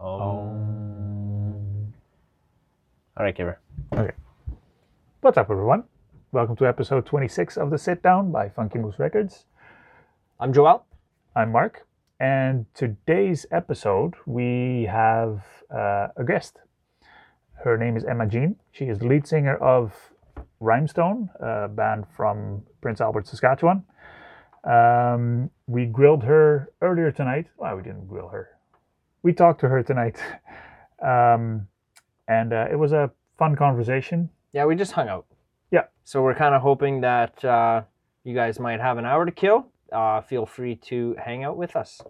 Um, All right, Giver. Okay. What's up, everyone? Welcome to episode 26 of The Sit Down by Funky Moose Records. I'm Joel. I'm Mark, and today's episode we have uh, a guest. Her name is Emma Jean. She is the lead singer of Rymestone, a band from Prince Albert, Saskatchewan. Um, we grilled her earlier tonight. Well, we didn't grill her. We talked to her tonight, um, and uh, it was a fun conversation. Yeah, we just hung out. Yeah. So we're kind of hoping that uh, you guys might have an hour to kill. Uh, feel free to hang out with us.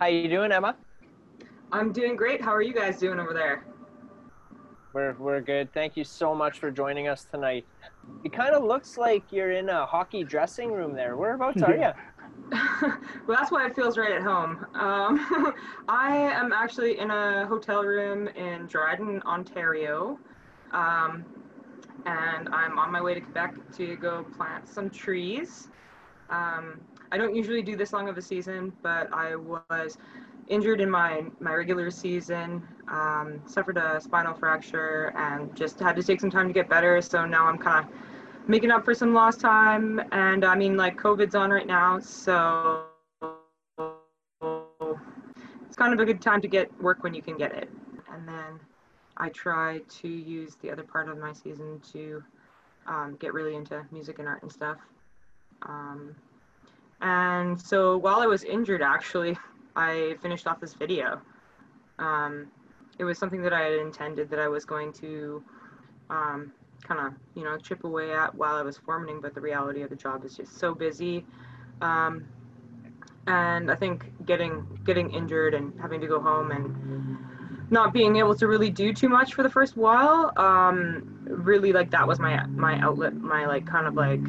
How you doing, Emma? I'm doing great. How are you guys doing over there? We're we're good. Thank you so much for joining us tonight. It kind of looks like you're in a hockey dressing room there. Whereabouts are you? well, that's why it feels right at home. Um, I am actually in a hotel room in Dryden, Ontario. Um, and I'm on my way to Quebec to go plant some trees. Um, I don't usually do this long of a season, but I was injured in my, my regular season, um, suffered a spinal fracture, and just had to take some time to get better. So now I'm kind of making up for some lost time. And I mean, like, COVID's on right now, so it's kind of a good time to get work when you can get it. And then I try to use the other part of my season to um, get really into music and art and stuff. Um, and so while I was injured, actually, I finished off this video. Um, it was something that I had intended that I was going to um, kind of, you know, chip away at while I was forming, but the reality of the job is just so busy. Um, and I think getting getting injured and having to go home and not being able to really do too much for the first while, um, really like that was my my outlet, my like kind of like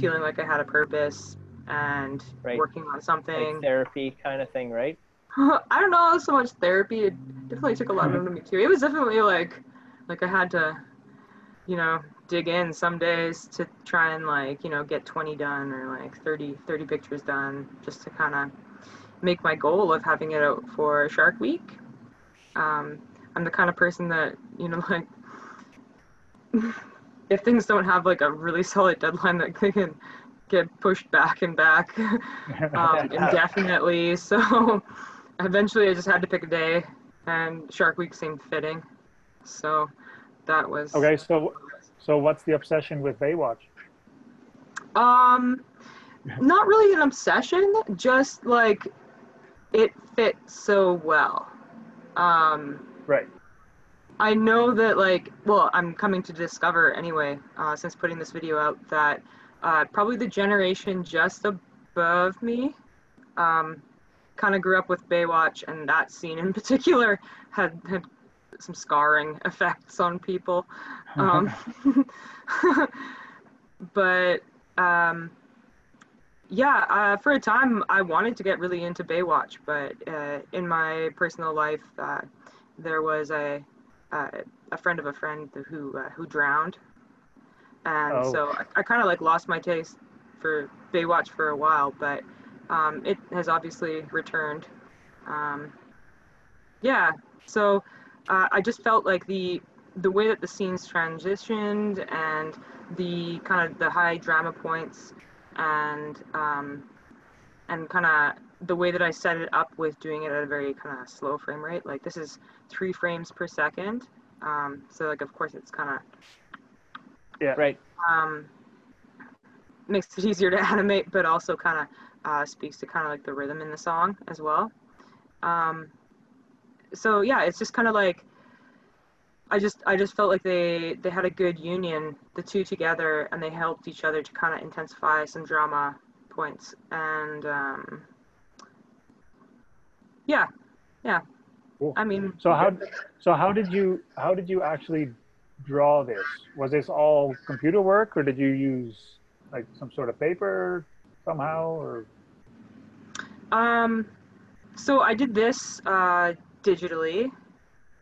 feeling like I had a purpose and Right. working on something. Like therapy kind of thing, right? I don't know so much therapy. It definitely took a lot out of me too. It was definitely like like I had to, you know, dig in some days to try and like, you know, get 20 done or like 30 30 pictures done just to kind of make my goal of having it out for Shark Week. Um, I'm the kind of person that, you know, like if things don't have like a really solid deadline that they can get pushed back and back um, indefinitely. So eventually I just had to pick a day, and Shark Week seemed fitting. So that was Okay, so so what's the obsession with Baywatch? Um, not really an obsession, just like it fits so well. Um, Right. I know that like well I'm coming to discover anyway uh, since putting this video out that uh, probably the generation just above me um, kind of grew up with Baywatch and that scene in particular had had some scarring effects on people. Um, but um, yeah, uh, for a time I wanted to get really into Baywatch, but uh, in my personal life, uh, there was a uh, a friend of a friend who uh, who drowned, and Oh. so I, I kind of like lost my taste for Baywatch for a while, but um, it has obviously returned. Um, yeah, so uh, I just felt like the the way that the scenes transitioned and the kind of the high drama points and um, and kind of the way that I set it up with doing it at a very kind of slow frame rate. Like this is three frames per second. Um, so like of course it's kind of Yeah. Right. um, makes it easier to animate, but also kind of uh, speaks to kind of like the rhythm in the song as well. Um, so yeah, it's just kind of like I just I just felt like they they had a good union, the two together, and they helped each other to kind of intensify some drama points. And um, yeah, yeah. Cool. I mean, So how so how did you how did you actually draw this? Was this all computer work, or did you use like some sort of paper somehow, or Um, so I did this uh, digitally.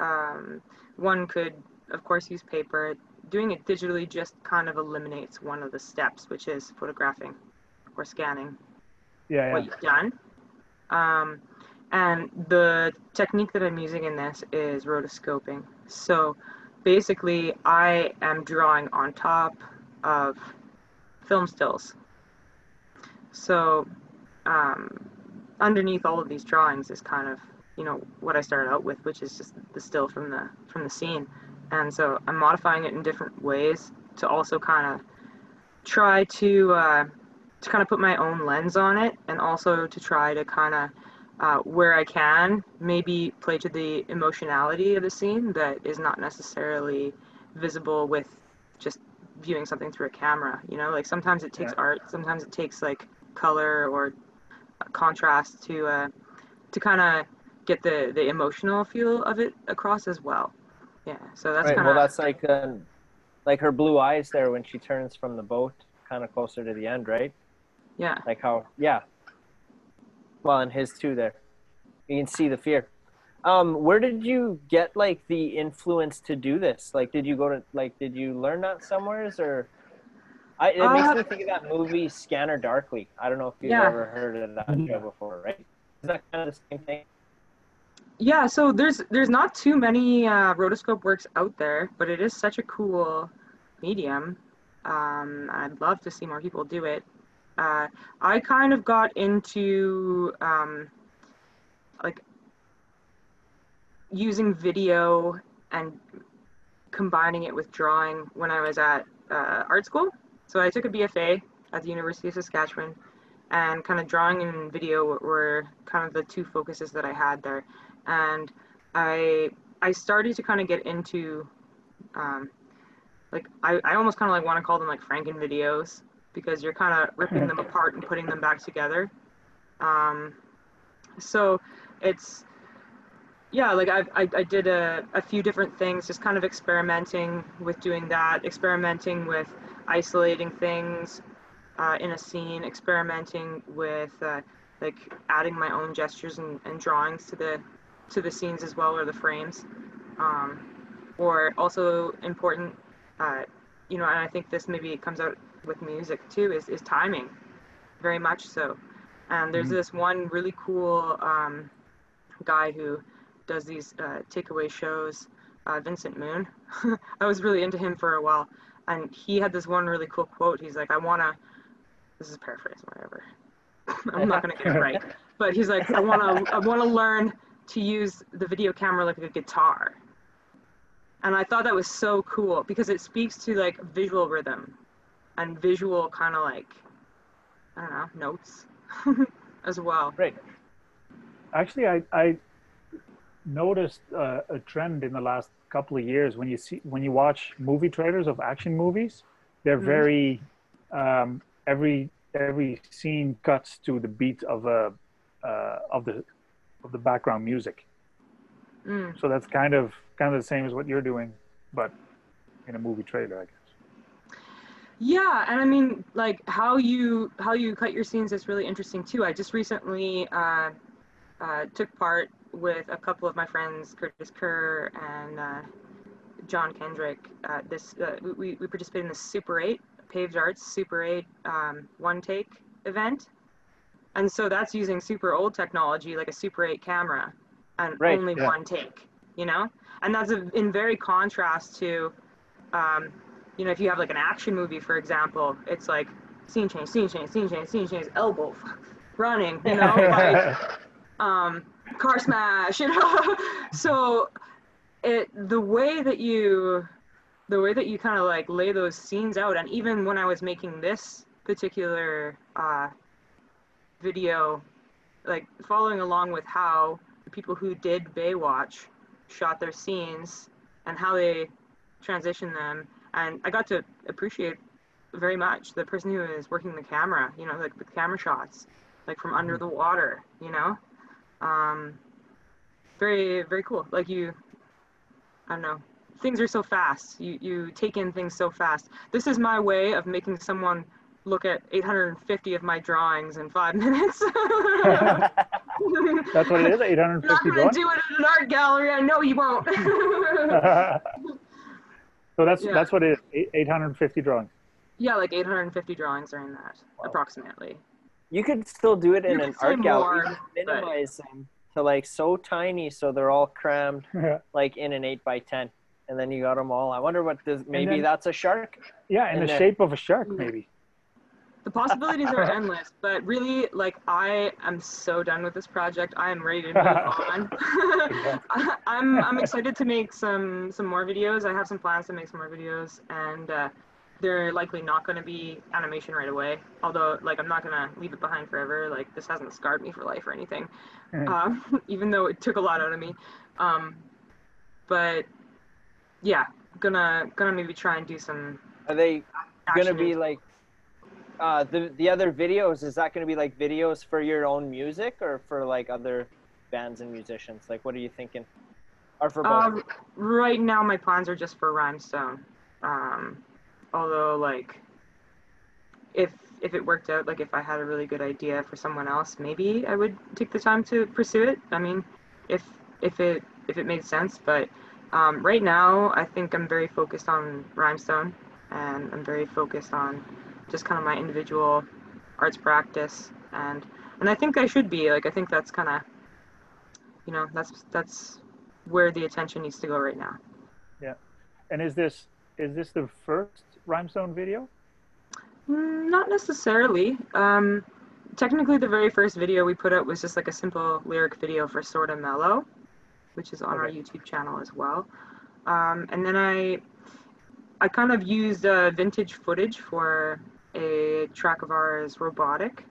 Um, one could, of course, use paper. Doing it digitally just kind of eliminates one of the steps, which is photographing or scanning yeah, what yeah. you've done. Um, and the technique that I'm using in this is rotoscoping. So basically, I am drawing on top of film stills. So um, underneath all of these drawings is kind of you know what I started out with, which is just the still from the from the scene. And so I'm modifying it in different ways to also kind of try to uh, to kind of put my own lens on it, and also to try to kind of uh, where I can maybe play to the emotionality of the scene that is not necessarily visible with just viewing something through a camera. You know, like sometimes it takes Yeah. art, sometimes it takes like color or contrast to uh, to kind of get the the emotional feel of it across as well. Yeah, so that's right. kind Well, that's like um, like her blue eyes there when she turns from the boat, kind of closer to the end, right? yeah. Like how, yeah. Well, and his too. There, you can see the fear. Um, where did you get like the influence to do this? Like, did you go to like, did you learn that somewheres or? I, it makes Uh, me think of that movie Scanner Darkly. I don't know if you've Yeah. ever heard of that show before, right? Is that kind of the same thing? Yeah, so there's there's not too many uh, rotoscope works out there, but it is such a cool medium. Um, I'd love to see more people do it. Uh, I kind of got into um, like using video and combining it with drawing when I was at uh, art school. So I took a BFA at the University of Saskatchewan, and kind of drawing and video were- kind of the two focuses that I had there. And I I started to kind of get into um, like I, I almost kind of like want to call them like Franken videos because you're kind of ripping them apart and putting them back together. Um, so it's yeah like I, I, I did a, a few different things just kind of experimenting with doing that experimenting with isolating things uh, in a scene experimenting with uh, like adding my own gestures and, and drawings to the to the scenes as well or the frames. Um, or also important uh, you know and i think this maybe comes out with music too is, is timing very much so. And there's Mhm. this one really cool um, guy who does these uh, takeaway shows uh, vincent moon. I was really into him for a while and he had this one really cool quote. He's like i want to this is paraphrase whatever. I'm not going to get it right. But he's like i want to i want to learn to use the video camera like a guitar and i thought that was so cool because it speaks to like visual rhythm and visual kind of like i don't know notes as well Right. Actually, I, I noticed uh, a trend in the last couple of years when you see when you watch movie trailers of action movies, they're Mhm. very um, every every scene cuts to the beat of a uh, of the of the background music. mm. So that's kind of kind of the same as what you're doing, but in a movie trailer, I guess. Yeah, and I mean, like how you how you cut your scenes is really interesting too. I just recently uh, uh, took part with a couple of my friends, Curtis Kerr and uh, John Kendrick. Uh, this uh, we we participated in the Super Eight Paved Arts Super Eight um, one take event, and so that's using super old technology like a Super Eight camera, and Right, only yeah. one take. You know, and that's a, in very contrast to. Um, you know, if you have like an action movie, for example, it's like scene change, scene change, scene change, scene change, elbow, running, you know, like, um, car smash, you know. so it the way that you the way that you kind of like lay those scenes out, and even when I was making this particular uh, video, like following along with how the people who did Baywatch shot their scenes and how they transitioned them and I got to appreciate very much the person who is working the camera, you know, like the camera shots, like from under the water, you know, um, very very cool. Like you, I don't know, things are so fast. You you take in things so fast. This is my way of making someone look at 850 of my drawings in five minutes. That's what it is. Eight hundred I'm not gonna do it at an art gallery. I know you won't. so that's Yeah. that's what it is. Eight hundred fifty drawings. yeah, like 850 drawings are in that Wow. approximately. You could still do it in You an art gallery. more, You could minimize them to like so tiny so they're all crammed yeah, like in an eight by ten, and then you got them all. I wonder what this. Maybe then- that's a shark. yeah, in And the then- shape of a shark, maybe. The possibilities are endless, but really, like, I am so done with this project. I am ready to move on. I- I'm I'm excited to make some some more videos. I have some plans to make some more videos, and uh, they're likely not going to be animation right away. Although, like, I'm not going to leave it behind forever. Like, this hasn't scarred me for life or anything, Mhm. um, even though it took a lot out of me. Um, but yeah, gonna gonna maybe try and do some. Are they gonna be like uh, the the other videos? Is that gonna be like videos for your own music or for like other bands and musicians? Like, what are you thinking? Or for both? Um, right now, my plans are just for Rymestone. Um, although, like, if if it worked out, like if I had a really good idea for someone else, maybe I would take the time to pursue it. I mean, if if it if it made sense. But um, right now, I think I'm very focused on Rymestone, and I'm very focused on just kind of my individual arts practice, and and I think I should be like I think that's kind of you know that's that's where the attention needs to go right now. Yeah. And is this is this the first Rymestone video? Mm, Not necessarily. Um, technically, the very first video we put out was just like a simple lyric video for Sorta Mellow, which is on our YouTube channel as well. Um, and then I, I kind of used uh, vintage footage for a track of ours, Robotic,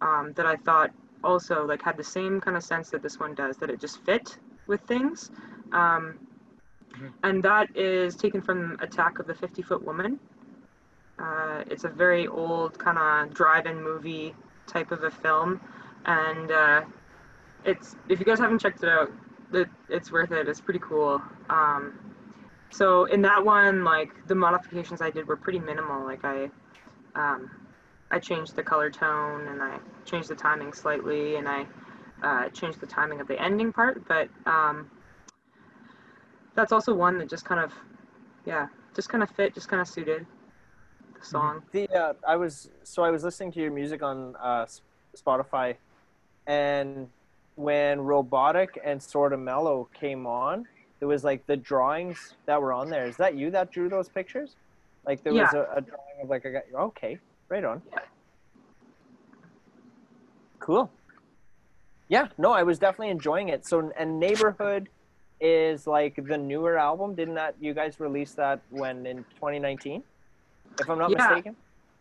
um, that I thought also like had the same kind of sense that this one does, that it just fit with things. Um, Mhm. And that is taken from Attack of the 50 Foot Woman. Uh, it's a very old kind of drive-in movie type of a film, and uh, it's if you guys haven't checked it out, it, it's worth it. It's pretty cool. Um, so in that one, like the modifications I did were pretty minimal. Like I, um, I changed the color tone and I changed the timing slightly, and I uh, changed the timing of the ending part. But um, that's also one that just kind of, yeah, just kind of fit, just kind of suited the song. The uh, I was so I was listening to your music on uh, Spotify, and when Robotic and Sorta Mellow came on, it was like the drawings that were on there. Is that you that drew those pictures? Like there was a, a drawing of like a guy. Okay, right on. Yeah. Cool. Yeah, no, I was definitely enjoying it. So and Neighborhood is like the newer album. Didn't that you guys release that when in 2019? If I'm not Yeah. mistaken.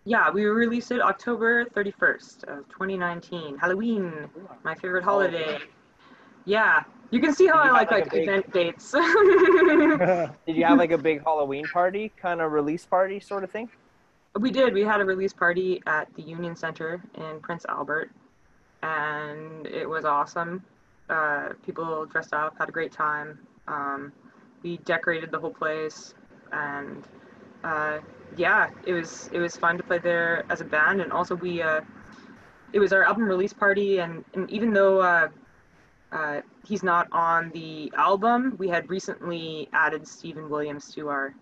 Yeah, we released it October 31st of 2019. Halloween, my favorite holiday. Yeah, you can see how I like like, like big- event dates. Did you have like a big Halloween party, kind of release party sort of thing? we did. We had a release party at the Union Center in Prince Albert, and it was awesome. Uh, people dressed up, had a great time. Um, we decorated the whole place, and uh, yeah, it was it was fun to play there as a band, and also we uh, it was our album release party, and, and even though uh, uh, he's not on the album, we had recently added Stephen Williams to our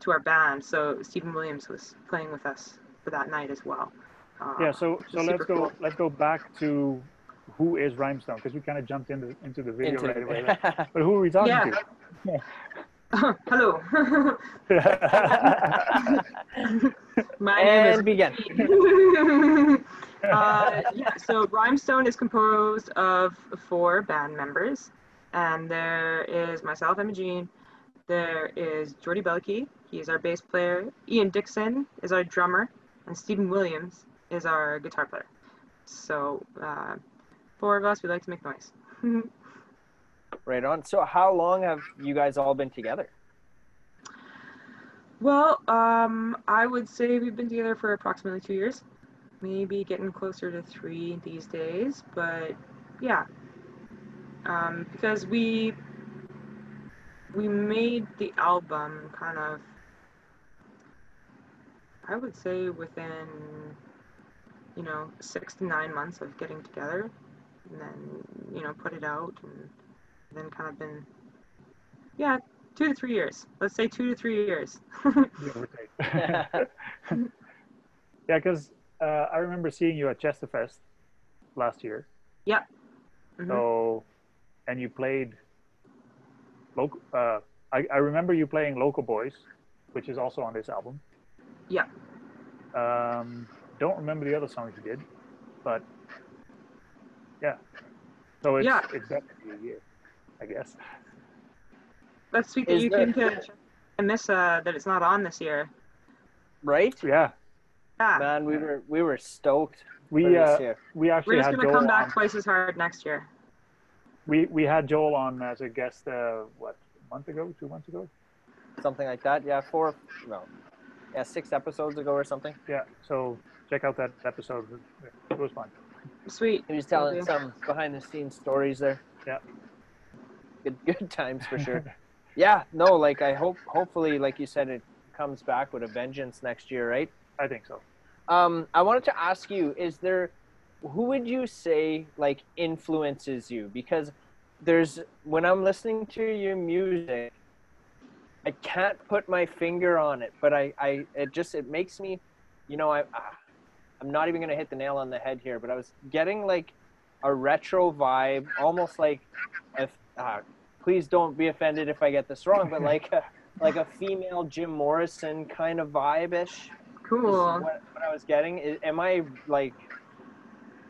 to our band, so Stephen Williams was playing with us for that night as well. Uh, yeah, so so let's go cool. let's go back to who is Rymestone because we kind of jumped into into the video Into right away. But who are we talking Yeah. Hello, my and name begin. Uh, yeah, so Rymestone is composed of four band members, and there is myself, Jean. There is Jordy Belkey, he is our bass player. Ian Dixon is our drummer, and Stephen Williams is our guitar player. So, uh, four of us, we like to make noise. Right on. So how long have you guys all been together? Well, um, I would say we've been together for approximately two years, maybe getting closer to three these days. But yeah, um, because we we made the album kind of, I would say within you know six to nine months of getting together, and then you know put it out, and then kind of been yeah two to three years. Let's say two to three years. Yeah, because uh, I remember seeing you at Chesterfest last year. Yep. Mhm. So, and you played. Local. Uh, I I remember you playing Local Boys, which is also on this album. Yeah. Um, don't remember the other songs you did, but yeah. So it's Yeah. it's definitely a year, I guess. That's sweet that Is you there- came to. I miss uh, that it's not on this year. Right? Yeah. Yeah. Man, we were we were stoked for We this uh, year. we We're just had gonna Joel come back on. twice as hard next year. We we had Joel on as a guest. Uh, what a month ago, two months ago. Something like that. Yeah, four no. Yeah, six episodes ago or something. Yeah. So check out that episode. It was fun. Sweet. He was telling Okay. some behind the scenes stories there. Yeah. Good good times for sure. yeah, no, like I hope hopefully like you said it comes back with a vengeance next year, right? I think so. Um I wanted to ask you, is there who would you say like influences you? Because there's when I'm listening to your music, I can't put my finger on it, but I, I it just it makes me, you know, I ah, I'm not even gonna hit the nail on the head here, but I was getting like a retro vibe, almost like if uh, please don't be offended if I get this wrong, but like a, like a female Jim Morrison kind of vibe ish. Cool. What, what I was getting is, am I like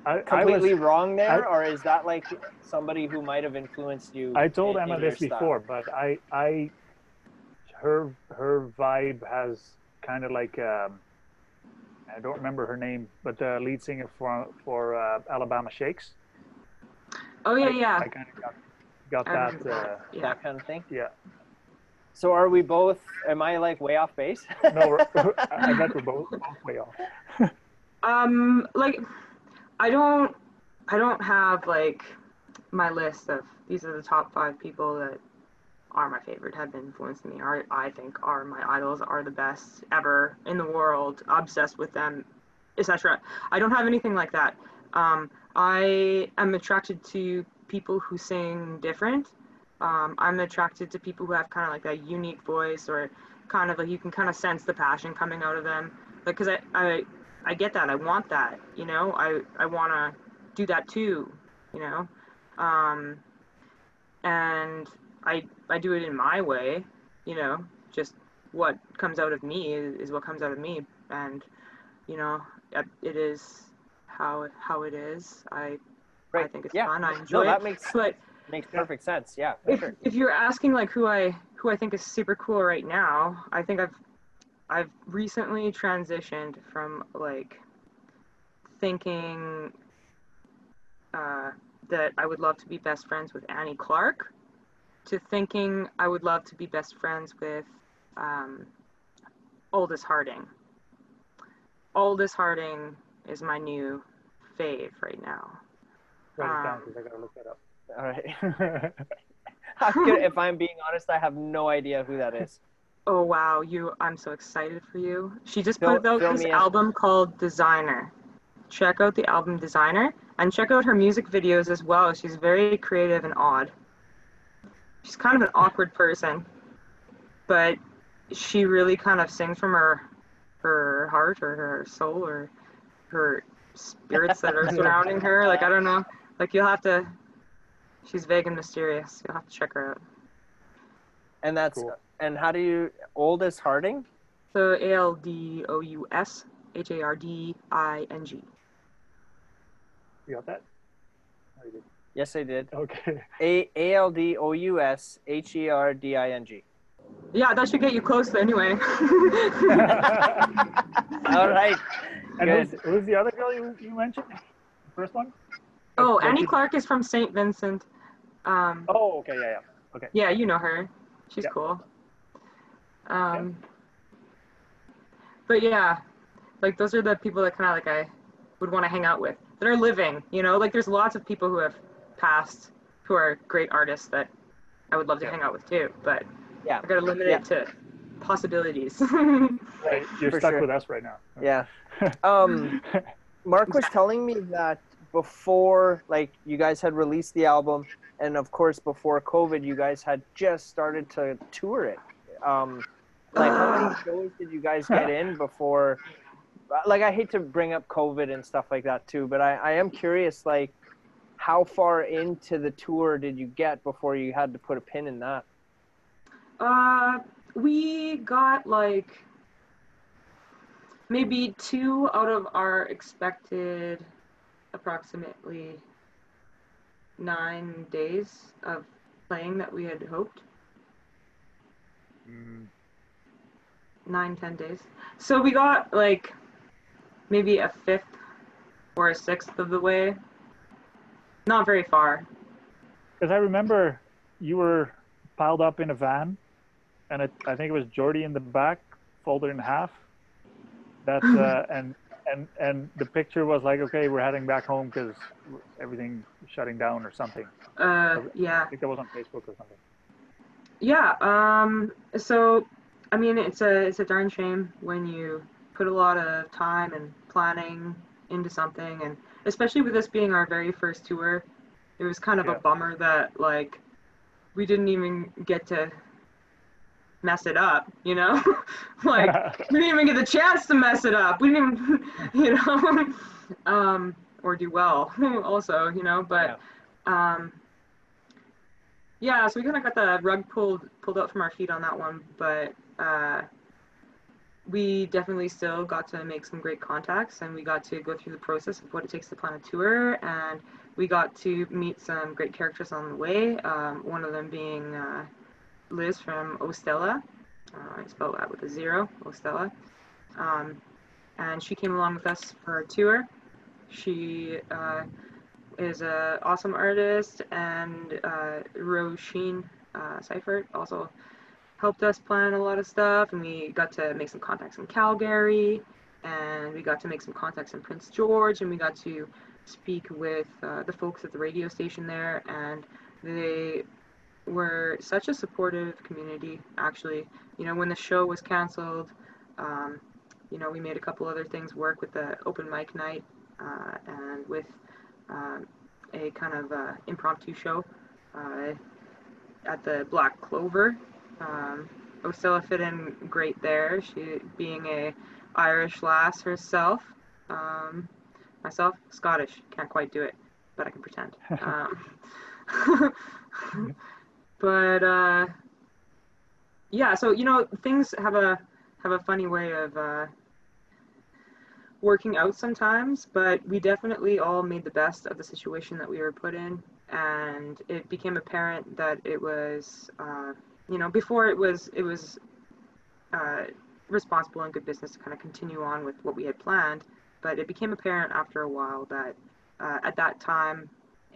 I, I was. completely wrong there, I- or is that like somebody who might have influenced you? I told in- Emma in this style? before, but I, I, her, her vibe has kind of like, um, I don't remember her name, but the lead singer for for uh, Alabama Shakes. Oh yeah, I, yeah. I kind of got, got I that. Uh. Yeah. that kind of thing. yeah. So are we both? Am I like way off base? No, we're, I bet we're both, both way off. Um, like, I don't, I don't have like my list of these are the top five people that are my favorite, have influenced me, are I think are my idols, are the best ever in the world, obsessed with them, etc. I don't have anything like that. Um, I am attracted to people who sing different. Um, I'm attracted to people who have kind of like a unique voice or kind of like you can kind of sense the passion coming out of them. Like, cause I, I, I get that. I want that. You know, I, I want to do that too. You know, um, and I, I do it in my way. You know, just what comes out of me is, is what comes out of me, and you know, it is how how it is. I, I think it's Yeah. fun. I enjoy No, that it. makes But makes perfect sense. Yeah, if, sure. if you're asking like who I who I think is super cool right now, I think I've I've recently transitioned from like thinking uh, that I would love to be best friends with Annie Clark to thinking I would love to be best friends with um, Aldous Harding. Aldous Harding is my new fave right now. Write it down Um, I gotta look that up. All right. If I'm being honest, I have no idea who that is. Oh wow, you! I'm so excited for you. She just Fill- put out this me in. album called Designer. Check out the album Designer and check out her music videos as well. She's very creative and odd. She's kind of an awkward person, but she really kind of sings from her her heart or her soul or her spirits that are surrounding her. Like I don't know. Like you'll have to. She's vague and mysterious. You'll have to check her out. And that's Cool. and how do you Aldous Harding? So A L D O U S H A R D I N G. You got that? Oh, you did. Yes, I did. Okay. A A L D O U S H E R D I N G. Yeah, that should get you close anyway. All right. and who's, who's the other girl you, you mentioned? First one? Oh, Annie you- Clark is from St. Vincent. Um, Oh, okay, yeah, yeah. okay. yeah, you know her. She's Yeah. cool. Um, but yeah, like those are the people that kind of like I would want to hang out with that are living. You know, like there's lots of people who have passed who are great artists that I would love to Yeah. hang out with too. But Yeah. I gotta limit Yeah. it to possibilities. Right, You're For stuck sure. with us right now. Yeah. Um, Mark was telling me that before, like, you guys had released the album, and of course, before COVID, you guys had just started to tour it. Um, like, how many shows did you guys get in before like I hate to bring up COVID and stuff like that too, but I, I am curious like how far into the tour did you get before you had to put a pin in that? Uh, we got like maybe two out of our expected approximately nine days of playing that we had hoped. Mm, Nine, ten days. So we got like maybe a fifth or a sixth of the way. Not very far. Because I remember you were piled up in a van, and it, I think it was Jordy in the back, folded in half. That uh, and and and the picture was like, okay, we're heading back home because everything shutting down or something. Uh, yeah. I think that was on Facebook or something. Yeah. Um. So, I mean, it's a it's a darn shame when you put a lot of time and planning into something, and especially with this being our very first tour, it was kind of Yeah. a bummer that like we didn't even get to mess it up. You know, like we didn't even get the chance to mess it up. We didn't even, you know, um, or do well also, you know, but, um, yeah, so we kind of got the rug pulled, pulled out from our feet on that one, but, uh, we definitely still got to make some great contacts and we got to go through the process of what it takes to plan a tour and we got to meet some great characters on the way. Um, one of them being, uh, Liz from Ostella. Uh, I spell that with a zero, Ostella. Um, and she came along with us for our tour. She uh, is an awesome artist, and uh, Roisin uh, Seifert also helped us plan a lot of stuff. And we got to make some contacts in Calgary, and we got to make some contacts in Prince George, and we got to speak with uh, the folks at the radio station there, and they were such a supportive community actually. You know when the show was canceled um, you know we made a couple other things work with the open mic night uh, and with um, a kind of uh, impromptu show uh, at the black clover. Um, fit in great there. She being a irish lass herself um, myself scottish can't quite do it but i can pretend. Um, but uh, yeah, so you know things have a have a funny way of uh, working out sometimes, but we definitely all made the best of the situation that we were put in, and it became apparent that it was, uh, you know, before it was it was uh, responsible and good business to kind of continue on with what we had planned, but it became apparent after a while that uh, at that time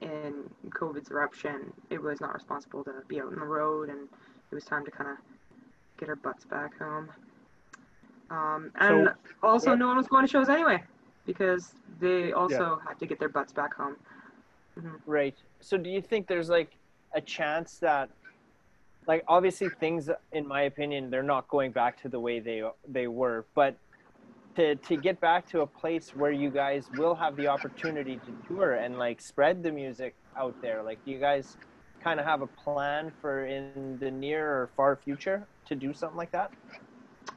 in COVID's eruption, it was not responsible to be out on the road, and it was time to kind of get our butts back home. Um, and So- also, Yep. no one was going to shows anyway because they also had to get their butts back home. Right. So do you think there's like a chance that like obviously things in my opinion they're not going back to the way they they were, but to to get back to a place where you guys will have the opportunity to tour and like spread the music out there. Like do you guys kind of have a plan for in the near or far future to do something like that?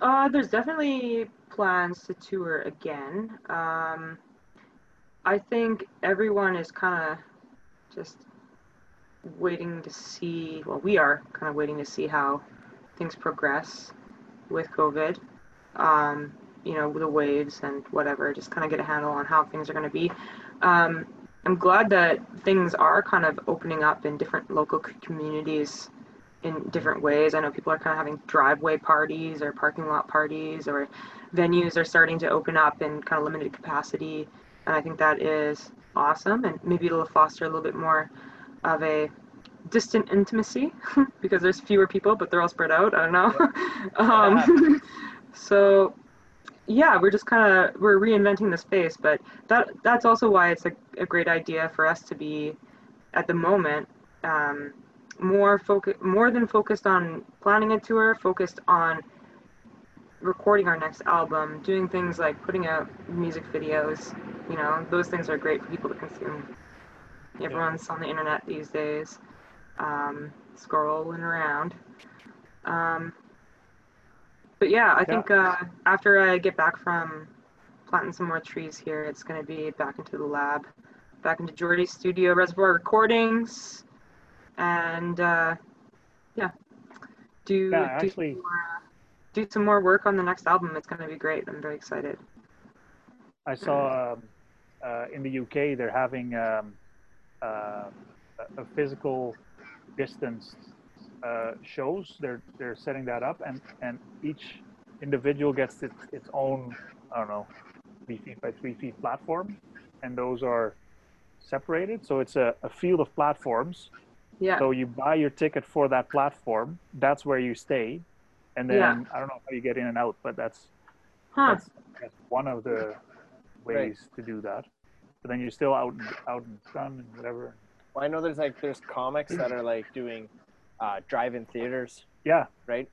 Uh, there's definitely plans to tour again. Um, I think everyone is kind of just waiting to see. Well, we are kind of waiting to see how things progress with COVID. Um, you know, the waves and whatever. Just kind of get a handle on how things are going to be. Um, I'm glad that things are kind of opening up in different local c- communities in different ways. I know people are kind of having driveway parties or parking lot parties, or venues are starting to open up in kind of limited capacity. And I think that is awesome. And maybe it'll foster a little bit more of a distant intimacy because there's fewer people, but they're all spread out. I don't know. um, so yeah, we're just kind of we're reinventing the space, but that that's also why it's a, a great idea for us to be at the moment um, more focus more than focused on planning a tour, focused on recording our next album, doing things like putting out music videos. You know, those things are great for people to consume. Everyone's on the internet these days, um, scrolling around. Um, but yeah, I Yeah. think uh, after I get back from planting some more trees here. It's going to be back into the lab, back into Jordy's studio, Reservoir Recordings, and uh, yeah, do Yeah, do, actually- some more, uh, do some more work on the next album. It's going to be great. I'm very excited. I saw um, uh, in the UK they're having um, uh, a- a physical distance uh, shows. They're they're setting that up, and and each individual gets its its own I don't know three feet by three feet platform, and those are separated. So it's a, a field of platforms. Yeah. So you buy your ticket for that platform. That's where you stay, and then Yeah. I don't know how you get in and out, but that's Huh. that's, that's one of the ways to do that. But then you're still out in, out in sun and whatever. Well, I know there's like there's comics that are like doing uh, drive-in theaters, Yeah, right?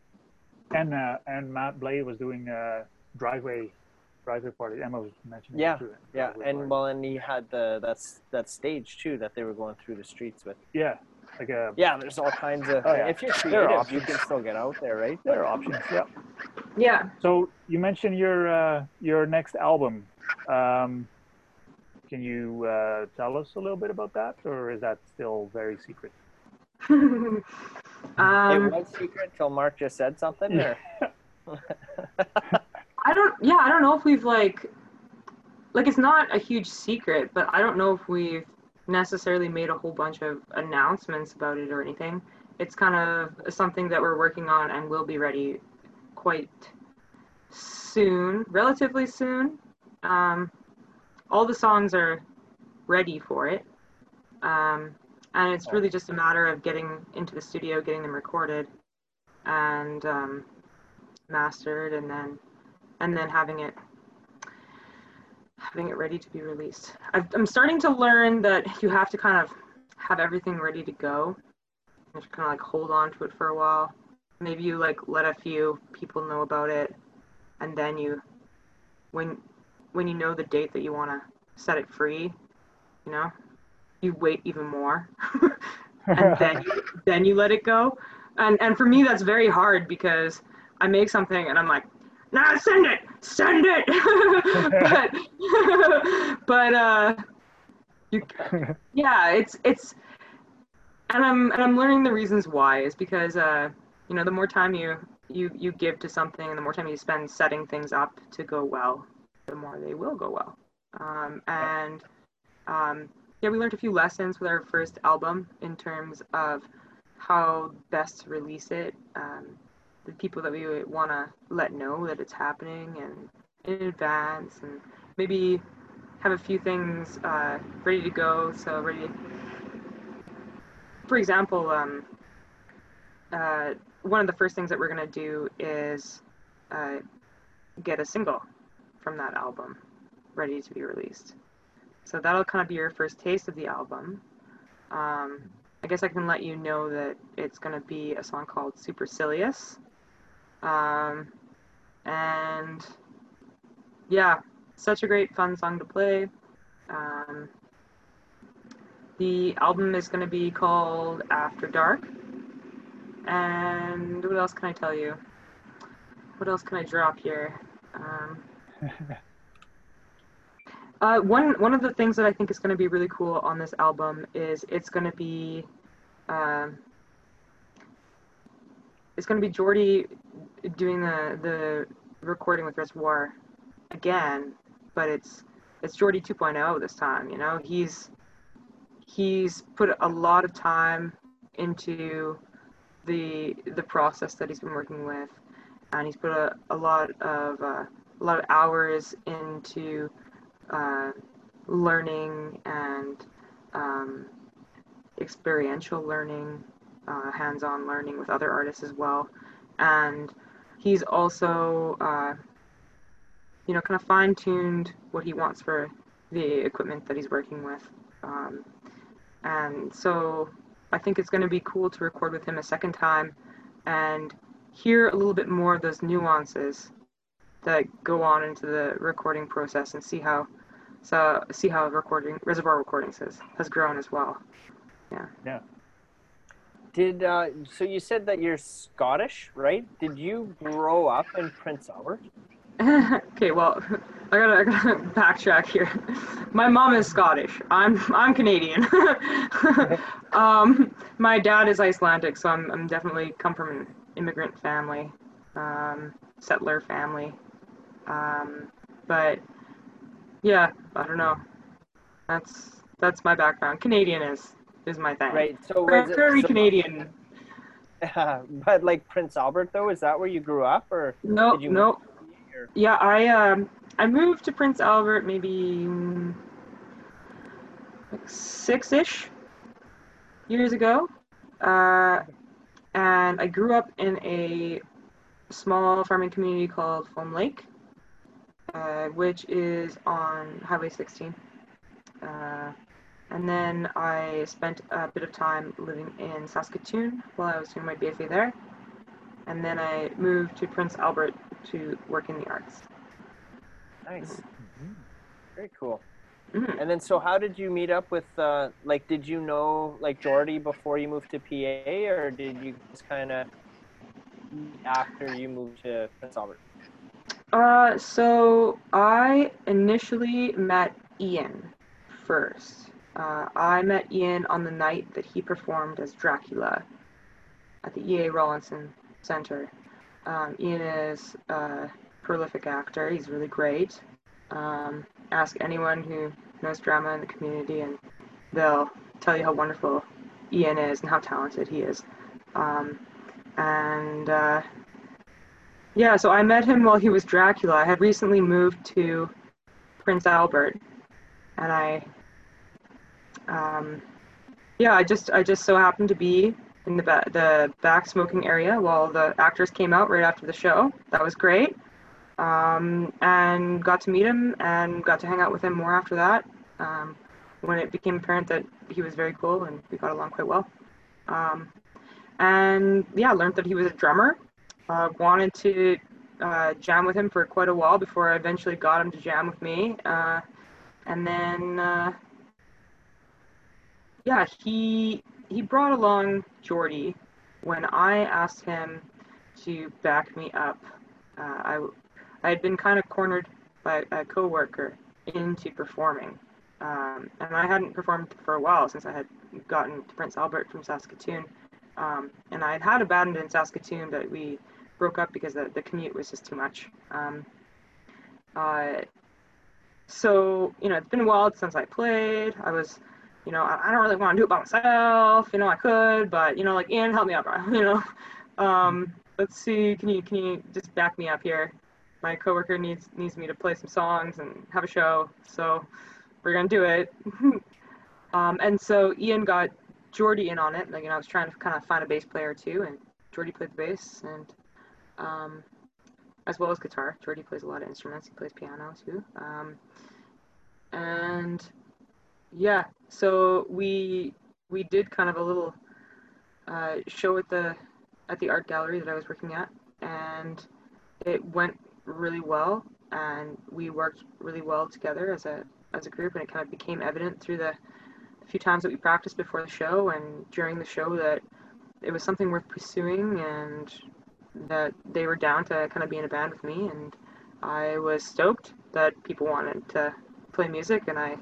and uh, and Matt Blade was doing uh, driveway driveway party. Emma was mentioning. it Yeah, too, Yeah, and party. well, and he had the that's that stage too that they were going through the streets with. yeah, like a Yeah, there's all kinds of. Oh, yeah. If you're There are creative, you can still get out there, right? there are options. Yeah. Yeah. So you mentioned your uh, your next album. Um, can you uh, tell us a little bit about that, or is that still very secret? it um, was secret until Mark just said something. Or I don't. Yeah, I don't know if we've like, like it's not a huge secret, but I don't know if we've necessarily made a whole bunch of announcements about it or anything. It's kind of something that we're working on and will be ready quite soon, relatively soon. Um, all the songs are ready for it, um, and it's really just a matter of getting into the studio, getting them recorded, and um, mastered, and then and then having it having it ready to be released. I've, I'm starting to learn that you have to kind of have everything ready to go. You have kind of like hold on to it for a while. Maybe you like let a few people know about it, and then you, when when you know the date that you want to set it free, you know, you wait even more, and then you, then you let it go. And and for me that's very hard because I make something and I'm like, nah, send it, send it. but but uh, you yeah, it's it's and I'm and I'm learning the reasons why is because uh, you know, the more time you you you give to something and the more time you spend setting things up to go well, the more they will go well. Um, and um, yeah, we learned a few lessons with our first album in terms of how best to release it. Um, the people that we want to let know that it's happening and in advance and maybe have a few things uh, ready to go so ready for example um, uh, one of the first things that we're going to do is uh, get a single from that album ready to be released so that'll kind of be your first taste of the album um, i guess i can let you know that it's going to be a song called supercilious um, and yeah, such a great fun song to play. Um, the album is going to be called After Dark. And what else can I tell you? What else can I drop here? Um, uh, one one of the things that I think is going to be really cool on this album is it's going to be um, it's going to be Jordy doing the the recording with Reservoir again, but it's it's Jordy 2.0 this time. You know, he's he's put a lot of time into the the process that he's been working with, and he's put a, a lot of uh, a lot of hours into uh, learning and um, experiential learning, uh, hands-on learning with other artists as well, and he's also uh, you know kind of fine-tuned what he wants for the equipment that he's working with. Um, and so i think it's going to be cool to record with him a second time and hear a little bit more of those nuances that go on into the recording process and see how so see how recording reservoir recordings has, has grown as well yeah yeah did uh, so? You said that you're Scottish, right? Did you grow up in Prince Albert? okay well I gotta, I gotta backtrack here. My mom is Scottish. I'm I'm Canadian. um, my dad is Icelandic, so I'm I'm definitely come from an immigrant family, um, settler family. Um, but yeah, I don't know. That's that's my background. Canadian is is my thing. Right. So Very, it, Canadian. but like Prince Albert though, is that where you grew up or No, you no. or- Yeah, I um I moved to Prince Albert maybe like six-ish years ago, uh, and I grew up in a small farming community called Foam Lake, uh, which is on Highway 16. Uh, and then I spent a bit of time living in Saskatoon while I was doing my BFA there. And then I moved to Prince Albert to work in the arts. Nice. Very cool. Mhm. And then so how did you meet up with uh like did you know like Jordy before you moved to PA or did you just kind of after you moved to Prince Albert? Uh, so I initially met Ian first. Uh, I met Ian on the night that he performed as Dracula at the E.A. Rawlinson Center. Um, Ian is a prolific actor. He's really great. Um, ask anyone who knows drama in the community, and they'll tell you how wonderful Ian is and how talented he is. Um, and uh, yeah, so I met him while he was Dracula. I had recently moved to Prince Albert, and I, um, yeah, I just I just so happened to be in the ba- the back smoking area while the actors came out right after the show. That was great, um, and got to meet him and got to hang out with him more after that. Um, when it became apparent that he was very cool and we got along quite well, um, and yeah, learned that he was a drummer uh, wanted to uh, jam with him for quite a while before I eventually got him to jam with me. Uh, and then, uh, yeah, he he brought along Jordy when I asked him to back me up. Uh, I I had been kind of cornered by a coworker into performing, um, and I hadn't performed for a while since I had gotten to Prince Albert from Saskatoon. Um, and I had had a band in Saskatoon, but we broke up because the, the commute was just too much. Um, uh, so, you know, it's been a while since I played. I was, you know, I, I don't really want to do it by myself. You know, I could, but, you know, like, Ian, help me out, bro. You know, um, let's see, can you, can you just back me up here? My coworker needs, needs me to play some songs and have a show. So we're going to do it. um, and so Ian got Jordy in on it. Like, you know, I was trying to kind of find a bass player too, and Jordy played the bass, and um, as well as guitar. Jordy plays a lot of instruments. He plays piano too. Um, and yeah, so we we did kind of a little uh, show at the at the art gallery that I was working at, and it went really well, and we worked really well together as a as a group, and it kind of became evident through the few times that we practiced before the show and during the show that it was something worth pursuing and that they were down to kind of be in a band with me and I was stoked that people wanted to play music and I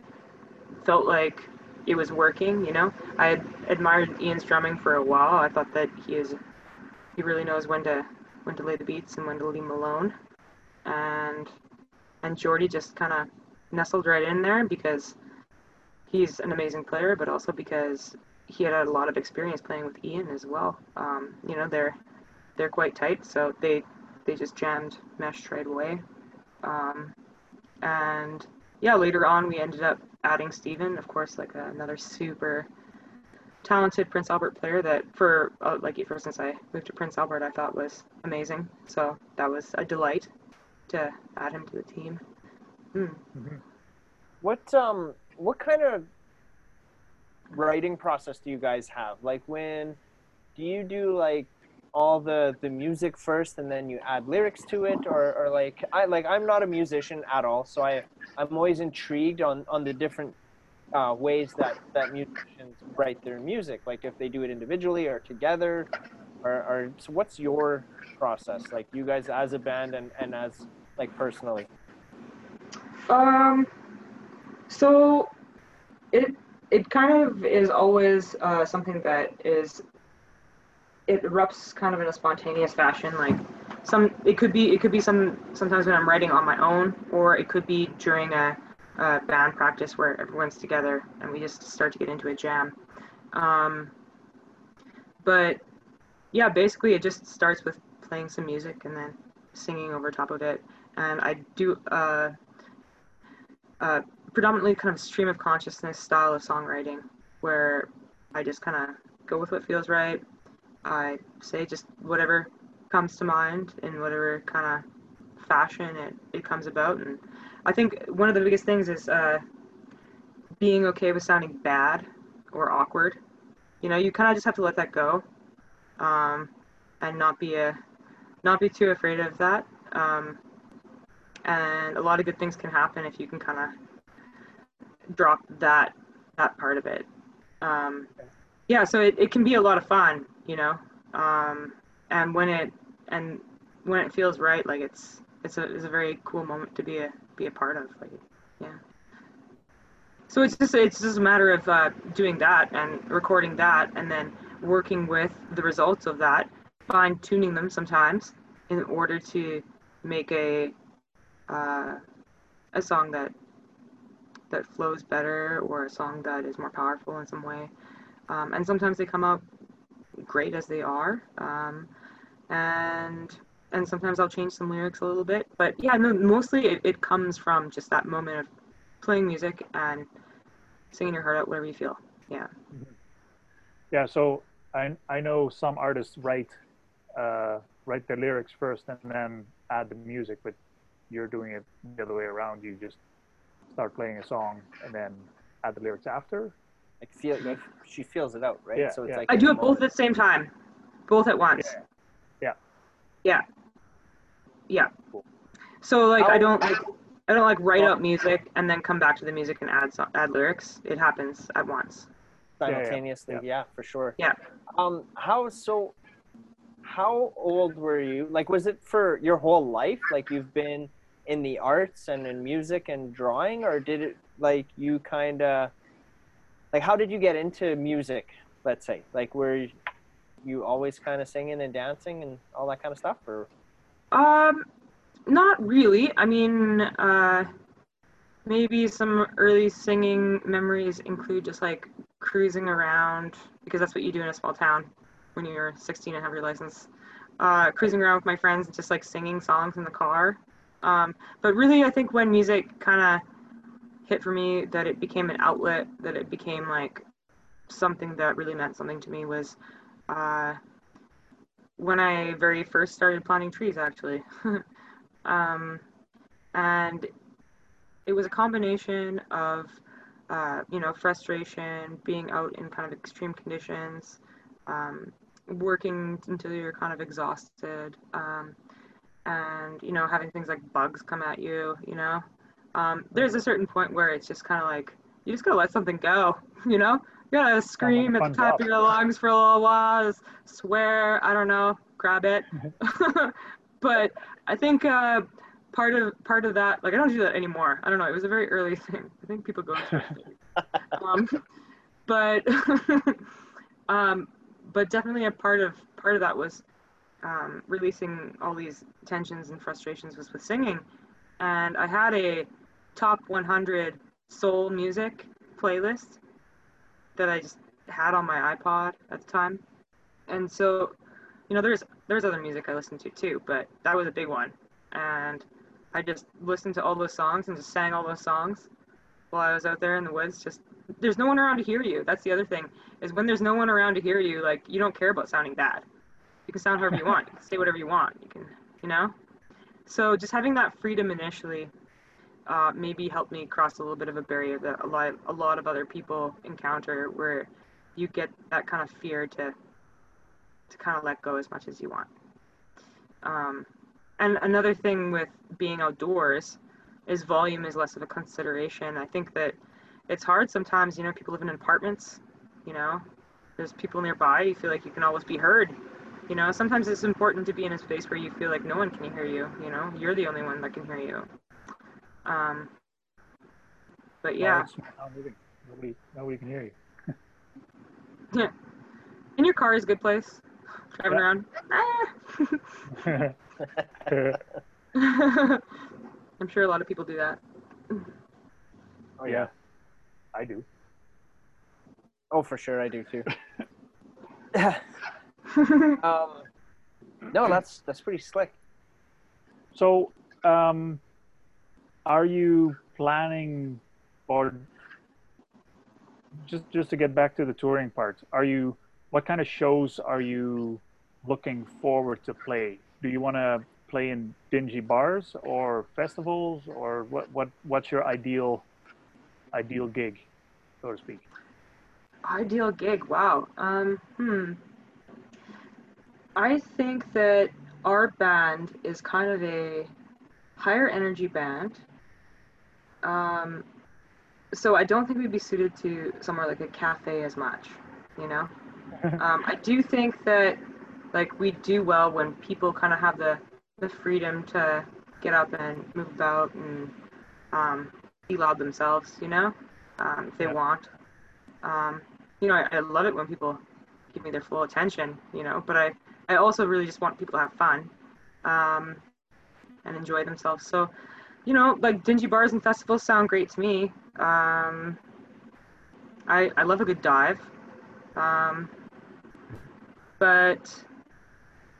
felt like it was working, you know. I had admired Ian's drumming for a while. I thought that he is he really knows when to when to lay the beats and when to leave them alone. And and Jordy just kind of nestled right in there because he's an amazing player, but also because he had a lot of experience playing with Ian as well. Um, you know, they're they're quite tight, so they they just jammed mesh right away. Um, and yeah, later on we ended up adding Steven, of course, like another super talented Prince Albert player that for uh, like ever since I moved to Prince Albert I thought was amazing. So that was a delight to add him to the team. Mm. What um what kind of writing process do you guys have? Like when do you do like all the the music first and then you add lyrics to it or, or like I like I'm not a musician at all, so I I'm always intrigued on on the different uh, ways that that musicians write their music. Like if they do it individually or together, or, or so what's your process? Like you guys as a band and and as like personally. Um, so it it kind of is always uh, something that is it erupts kind of in a spontaneous fashion. Like some, it could be it could be some sometimes when I'm writing on my own, or it could be during a, a band practice where everyone's together and we just start to get into a jam. Um, but yeah, basically it just starts with playing some music and then singing over top of it. And I do uh, uh, predominantly kind of stream of consciousness style of songwriting where I just kind of go with what feels right. I say just whatever comes to mind in whatever kind of fashion it, it comes about. And I think one of the biggest things is uh, being okay with sounding bad or awkward. You know, you kind of just have to let that go um, and not be a not be too afraid of that. Um, and a lot of good things can happen if you can kind of drop that that part of it. Um, yeah, so it, it can be a lot of fun, you know. Um, and when it and when it feels right, like it's it's a it's a very cool moment to be a be a part of. Like, yeah. So it's just it's just a matter of uh, doing that and recording that, and then working with the results of that, fine tuning them sometimes in order to make a uh, a song that that flows better or a song that is more powerful in some way. Um, and sometimes they come out great as they are. Um, and and sometimes I'll change some lyrics a little bit. But yeah, no, mostly it, it comes from just that moment of playing music and singing your heart out, whatever you feel. Yeah. Yeah. So I I know some artists write uh, write the lyrics first and then add the music, but you're doing it the other way around. You just start playing a song and then add the lyrics after. Like feel like she feels it out, right? Yeah, so it's yeah. like I do it both at the same time, both at once. Yeah. Yeah. Yeah. Yeah. Cool. So like I How- don't like I don't like write Well- out music and then come back to the music and add so- add lyrics. It happens at once. yeah, yeah, simultaneously. yeah. Yeah, for sure. Yeah. Um, how so? How old were you? Like, was it for your whole life? Like, you've been in the arts and in music and drawing, or did it like you kind of like how did you get into music? Let's say, like, were you always kind of singing and dancing and all that kind of stuff, or Um, not really. I mean, uh, maybe some early singing memories include just like cruising around because that's what you do in a small town when you're 16 and have your license. Uh, cruising around with my friends, just like singing songs in the car. Um, but really, I think when music kind of hit for me, that it became an outlet, that it became like something that really meant something to me was uh, when I very first started planting trees, actually. um, and it was a combination of, uh, you know, frustration, being out in kind of extreme conditions, um, working until you're kind of exhausted, um, and, you know, having things like bugs come at you, you know. Um, there's a certain point where it's just kind of like, you just gotta let something go, you know? You gotta scream at the top job. of your lungs for a little while, swear, I don't know, grab it. but I think uh, part of part of that, like I don't do that anymore. I don't know. It was a very early thing. I think people go through um, but um, but definitely a part of part of that was um, releasing all these tensions and frustrations was with singing, and I had a top 100 soul music playlist that I just had on my iPod at the time, and so you know there's there's other music I listened to too, but that was a big one, and I just listened to all those songs and just sang all those songs while I was out there in the woods. Just there's no one around to hear you. That's the other thing is when there's no one around to hear you, like you don't care about sounding bad. You can sound however you want. You can say whatever you want. You can, you know. So just having that freedom initially uh, maybe helped me cross a little bit of a barrier that a lot, a lot of other people encounter, where you get that kind of fear to to kind of let go as much as you want. Um, and another thing with being outdoors is volume is less of a consideration. I think that it's hard sometimes. You know, people live in apartments. You know, there's people nearby. You feel like you can always be heard. You know, sometimes it's important to be in a space where you feel like no one can hear you. You know, you're the only one that can hear you. Um, But yeah, it's not moving. Nobody, nobody can hear you. in your car is a good place. Driving Yeah. around. Ah. I'm sure a lot of people do that. Oh yeah, I do. Oh, for sure, I do too. um, no, that's that's pretty slick. So, um, are you planning, or just just to get back to the touring part? Are you what kind of shows are you looking forward to play? Do you want to play in dingy bars or festivals, or what what what's your ideal ideal gig, so to speak? Ideal gig. Wow. Um, hmm. I think that our band is kind of a higher energy band. Um, so I don't think we'd be suited to somewhere like a cafe as much, you know? um, I do think that like we do well when people kind of have the, the freedom to get up and move about and um, be loud themselves, you know, um, if they Yeah. want. Um, you know, I, I love it when people give me their full attention, you know, but I, I also really just want people to have fun um, and enjoy themselves. So, you know, like dingy bars and festivals sound great to me. Um, I, I love a good dive. Um, but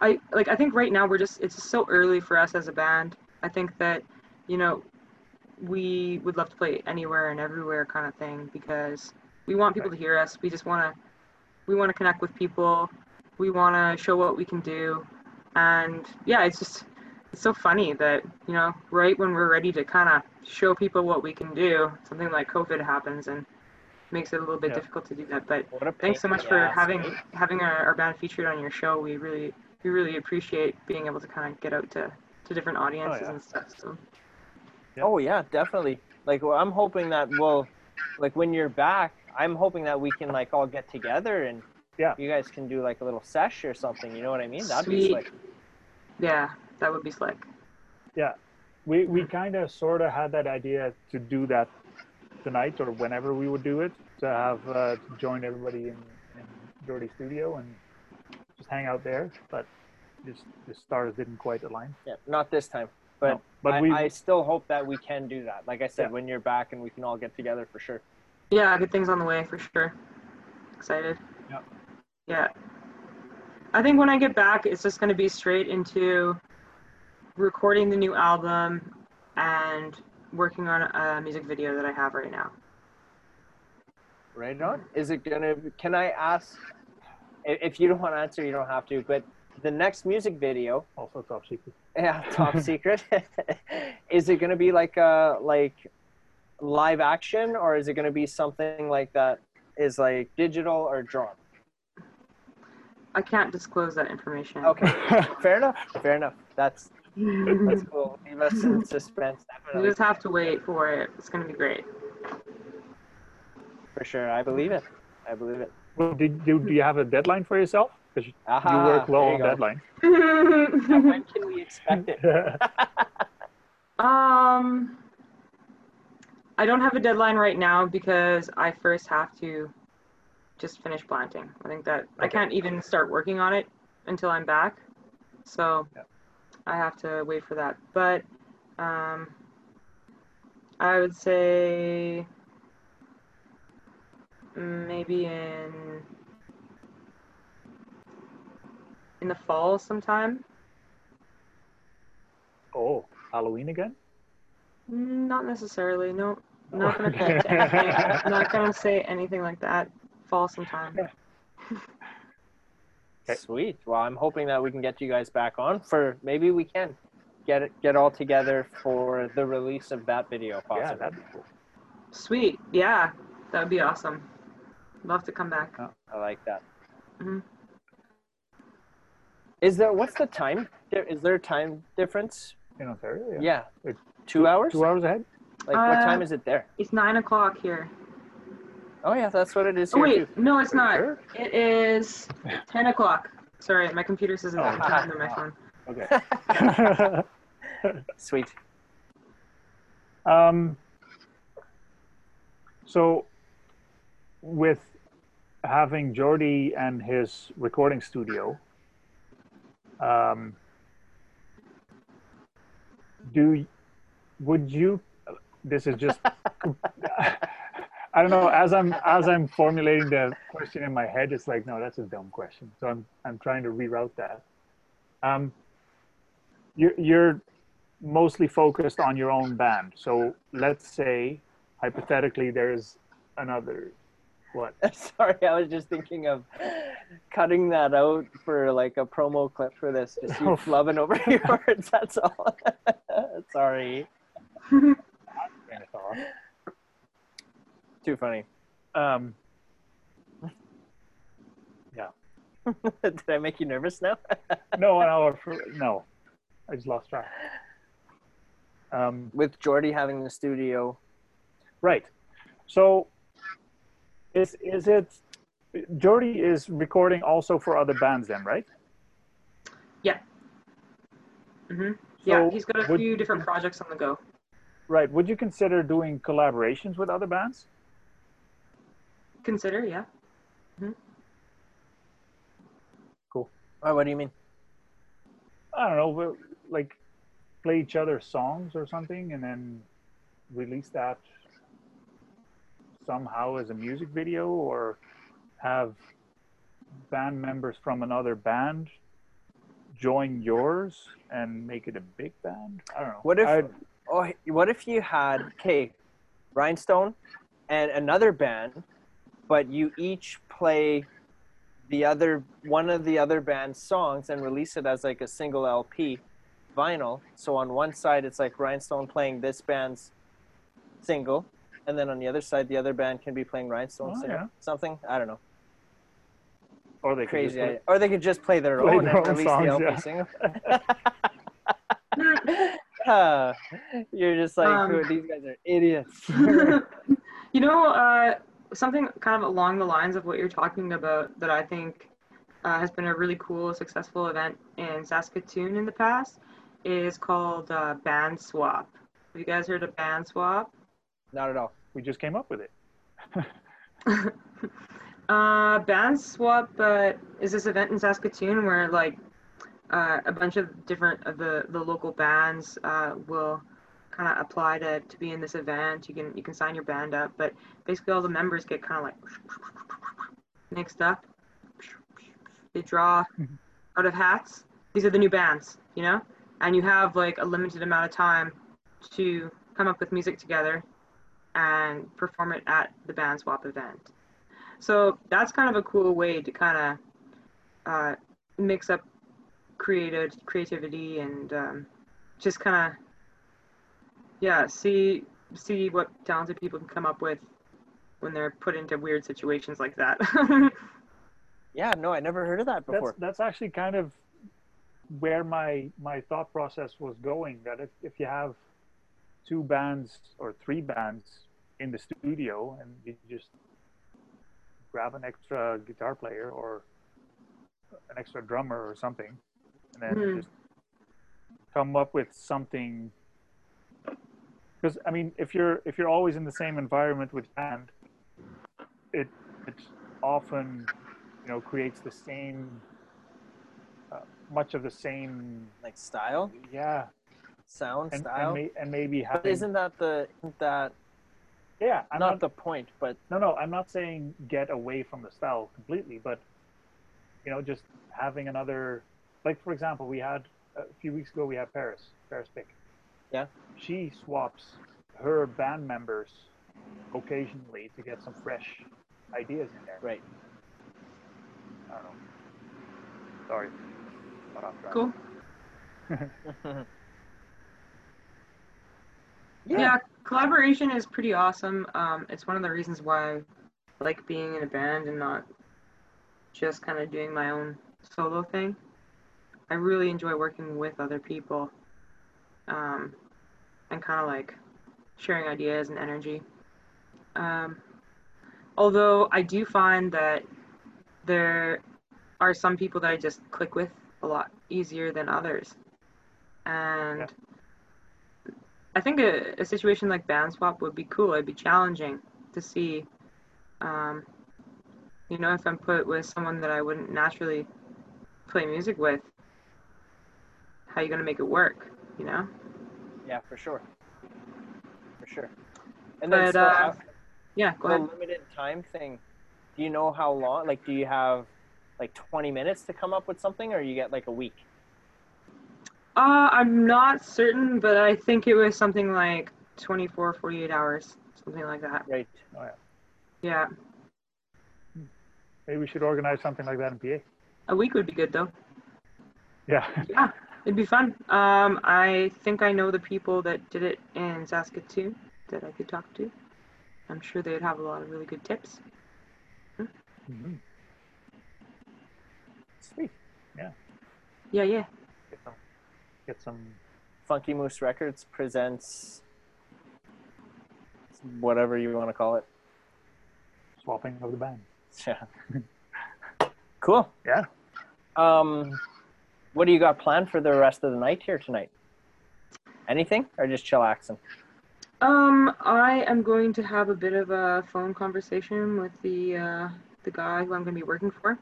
I like I think right now we're just it's just so early for us as a band. I think that, you know, we would love to play anywhere and everywhere kind of thing because we want people to hear us. We just want to we want to connect with people. We want to show what we can do. And yeah, it's just it's so funny that, you know, right when we're ready to kind of show people what we can do, something like COVID happens and makes it a little bit Yeah. difficult to do that. But thanks so much for ass, having having our, our band featured on your show. We really we really appreciate being able to kind of get out to, to different audiences yeah. and stuff. So Yep. Oh yeah, definitely. Like well, I'm hoping that well, like when you're back, I'm hoping that we can like all get together and Yeah. you guys can do like a little sesh or something. You know what I mean? That'd be Sweet. slick. yeah, that would be slick. Yeah, we we kind of sort of had that idea to do that tonight or whenever we would do it to have uh, to join everybody in, in Dirty Studio and just hang out there, but just the stars didn't quite align. Yeah, not this time. But No, but I, we I still hope that we can do that. Like I said, Yeah. when you're back and we can all get together for sure. Yeah, good things on the way for sure. Excited. Yeah. Yeah. I think when I get back, it's just going to be straight into recording the new album and working on a music video that I have right now. Right on. Is it gonna? Can I ask? If you don't want to answer, you don't have to. But the next music video, also top secret. yeah, top secret. is it gonna be like a like live action, or is it gonna be something like that? Is like digital or drawn? I can't disclose that information. Okay, fair enough. Fair enough. That's that's cool. Leave us in suspense. You just have to wait for it. It's going to be great. for sure. I believe it. I believe it. Well, did, do, do you have a deadline for yourself? Because you Aha, work well on you go. deadline. When can we expect it? Um, I don't have a deadline right now because I first have to just finish planting. I think that I can't even start working on it until I'm back. So Yeah. I have to wait for that. But um, I would say maybe in in the fall sometime. oh, Halloween again? Not necessarily. No, not gonna commit anything. I'm not gonna say anything like that. Fall sometime. Okay. Sweet. Well, I'm hoping that we can get you guys back on for maybe we can get it get all together for the release of that video. Yeah, Possibly. that'd be cool. Sweet. Yeah, that would be awesome. Love to come back. I like that. Mhm. Is there what's the time? There is there a time difference? In Ontario? Yeah. Yeah. Wait, Two hours? Two hours ahead? Like what Uh, time is it there? It's nine o'clock here. Oh yeah, that's what it is Oh wait, too. no, it's Are not. sure? It is ten o'clock. Sorry, my computer says it's Oh. time on my phone. Okay. Sweet. um, So, with having Jordy and his recording studio, um, do would you? This is just. I don't know. As I'm as I'm formulating the question in my head, it's like, no, that's a dumb question. So I'm I'm trying to reroute that. Um, you're you're mostly focused on your own band. So let's say hypothetically there's another what? Sorry, I was just thinking of cutting that out for like a promo clip for this. Just you Oh. flubbing over your words. That's all. Sorry. Train of thought. Too funny. Um, yeah. Did I make you nervous now? no, no, no. I just lost track. Um, With Jordy having the studio. right. So, is is it? Jordy is recording also for other bands, then, right? Yeah. hmm yeah, he's got a would- few different projects on the go. Right. Would you consider doing collaborations with other bands? Consider, yeah. Oh, what do you mean? I don't know, like play each other songs or something, and then release that somehow as a music video, or have band members from another band join yours and make it a big band. I don't know. What if- I'd- Oh, what if you had okay, Rhinestone, and another band, but you each play the other one of the other band's songs and release it as like a single LP vinyl. So on one side it's like Rymestone playing this band's single, and then on the other side the other band can be playing Rymestone's Oh, single. yeah. Something I don't know, or they could crazy just. Or they could just play their Play own their and own release songs, the LP yeah. single. Ah, you're just like Um, these guys are idiots. you know, uh, something kind of along the lines of what you're talking about that I think uh, has been a really cool, successful event in Saskatoon in the past is called uh, Band Swap. Have you guys heard of Band Swap? Not at all. we just came up with it. uh, Band Swap uh, is this event in Saskatoon where like uh, a bunch of different of the, the local bands uh, will kind of apply to, to be in this event. You can you can sign your band up, but basically all the members get kind of like mixed up. They draw out of hats. These are the new bands, you know, and you have like a limited amount of time to come up with music together and perform it at the band swap event. So that's kind of a cool way to kind of uh, mix up creative creativity and um, just kind of yeah see see what talented people can come up with when they're put into weird situations like that. Yeah, no, I never heard of that That's before. that's actually kind of where my my thought process was going. That if if you have two bands or three bands in the studio and you just grab an extra guitar player or an extra drummer or something and then Hmm. just come up with something because i mean if you're if you're always in the same environment with band it it often you know creates the same uh, much of the same Like style, yeah sound, and, style. and, may, and maybe but having isn't that the isn't that yeah i'm not, not the point? But No, no, I'm not saying get away from the style completely, but you know, just having another, like for example, we had a few weeks ago we had Paris, Paris Pick. Yeah. She swaps her band members occasionally to get some fresh ideas in there. right. I don't know. Sorry. Got off track. cool. yeah. Yeah. collaboration is pretty awesome. Um, it's one of the reasons why I like being in a band and not just kind of doing my own solo thing. I really enjoy working with other people um, and kind of like sharing ideas and energy. Um, although I do find that there are some people that I just click with a lot easier than others. And Yeah. I think a, a situation like band swap would be cool. It'd be challenging to see, um, you know, if I'm put with someone that I wouldn't naturally play music with, how are you gonna make it work? You know? Yeah, for sure. For sure. And then But, so uh, af- Yeah, go the ahead. limited time thing. Do you know how long? Like, do you have like 20 minutes to come up with something, or you get like a week? Uh, I'm not certain, but I think it was something like 24, 48 hours, something like that. Right. Oh, yeah. Yeah, Maybe we should organize something like that in PA. a week would be good though. Yeah. Yeah, it'd be fun. Um, I think I know the people that did it in Saskatoon that I could talk to. I'm sure they'd have a lot of really good tips. Mhm. Sweet. Yeah. Yeah, yeah. Get some. Get some. Funky Moose Records presents whatever you want to call it. Swapping of the band. Yeah. cool. Yeah. Um, what do you got planned for the rest of the night here tonight? Anything, or just chillaxing? Um, I am going to have a bit of a phone conversation with the uh, the guy who I'm going to be working for,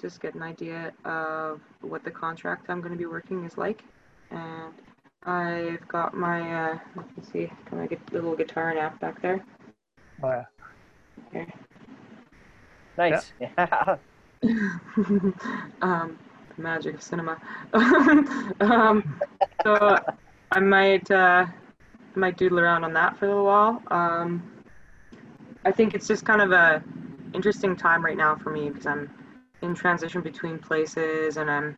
just get an idea of what the contract I'm going to be working is like, and I've got my uh, let me see, got my gu- little guitar and app back there. Oh yeah. Here. Nice. Yeah. um, magic of cinema. um, so I might uh, I might doodle around on that for a little while. Um, I think it's just kind of a interesting time right now for me because I'm in transition between places and I'm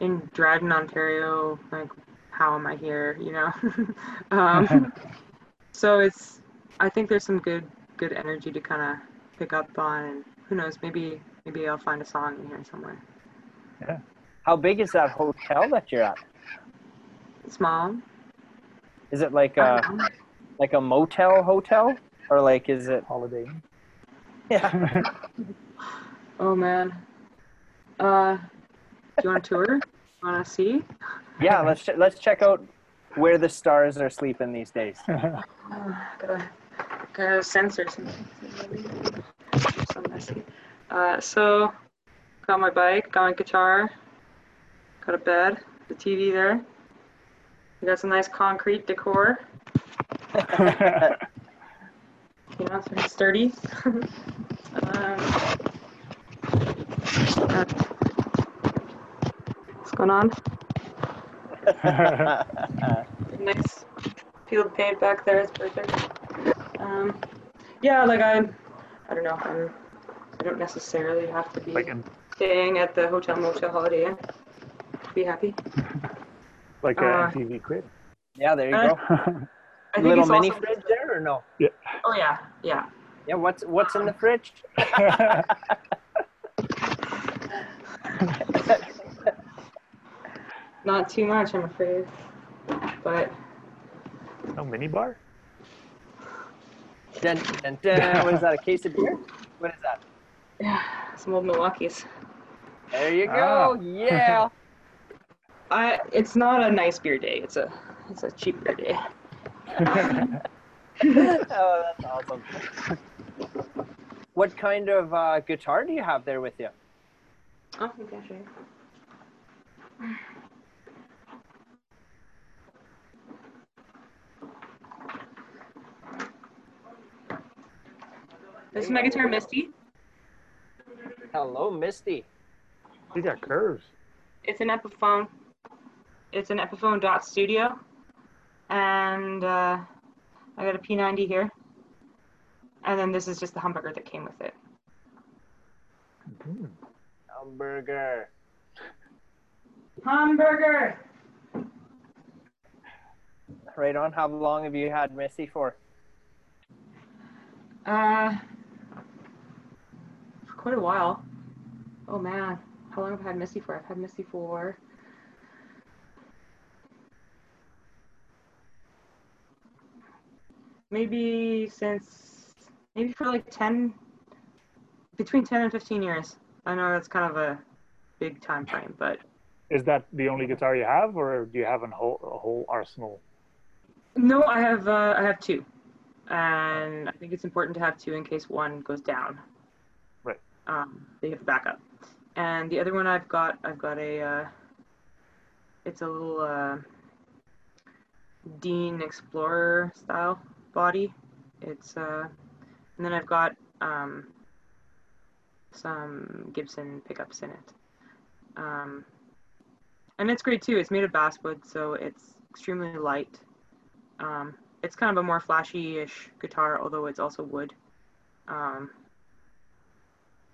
in Dryden, Ontario. Like, how am I here? You know. um, so it's I think there's some good good energy to kind of pick up on and who knows maybe maybe I'll find a song in here somewhere. How big is that hotel that you're at? Small. Is it like I a don't like a motel hotel, or like is it? Holiday. Yeah. Oh man. Uh, do you want a tour? Want to see? Yeah. Let's ch- let's check out where the stars are sleeping these days. Uh, gotta gotta censor something. So messy. Uh, so got my bike, got my guitar, got a bed, the TV there. We got some nice concrete decor. You know, it's very sturdy. um, what's going on? Nice field paint back there is perfect. Um, yeah, like I, I don't know. I'm, I don't necessarily have to be like in, staying at the hotel motel holiday inn be happy. like a Uh, MTV quit. yeah. There you Uh, go. I think Little it's mini also- fridge there, or no? Yeah. Oh yeah, yeah. Yeah. What's what's in the fridge? Not too much, I'm afraid. But no mini bar. Dun, dun, dun. What is that? A case of beer? What is that? yeah, some old Milwaukee's. There you Ah. go. Yeah. I. It's not a nice beer day. It's a. It's a cheap beer day. oh, that's awesome. What kind of uh, guitar do you have there with you? Oh, okay, I'll show you. This is my guitar, Misty. Hello, Misty. These got curves. It's an Epiphone. It's an Epiphone dot studio, and uh, I got a P90 here. And then this is just the humbucker that came with it. Mm. Hamburger. Hamburger. Right on. How long have you had Misty for? Uh, for quite a while. Oh man, how long have I had Misty for? I've had Misty for. Maybe since maybe for like 10 between 10 and 15 years. I know that's kind of a big time frame, but Is that the only guitar you have, or do you have an whole, a whole arsenal? no, I have uh, I have two. and I think it's important to have two in case one goes down. Right. Um, they have a backup. And the other one I've got, I've got a, uh, it's a little uh, Dean Explorer style body. It's, uh, and then I've got um, some Gibson pickups in it. Um, and it's great too. It's made of basswood, so it's extremely light. Um, it's kind of a more flashy-ish guitar, although it's also wood. Um,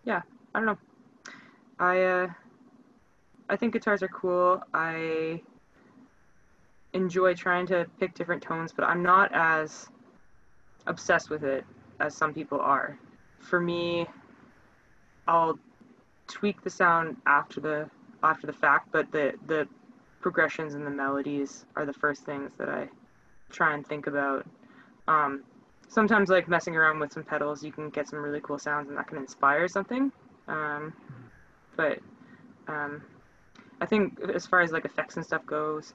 yeah, I don't know. I uh, I think guitars are cool. I enjoy trying to pick different tones, but I'm not as obsessed with it as some people are. For me, I'll tweak the sound after the after the fact, but the the progressions and the melodies are the first things that I try and think about. Um, sometimes, like messing around with some pedals, you can get some really cool sounds, and that can inspire something. Um, but um, I think as far as like effects and stuff goes,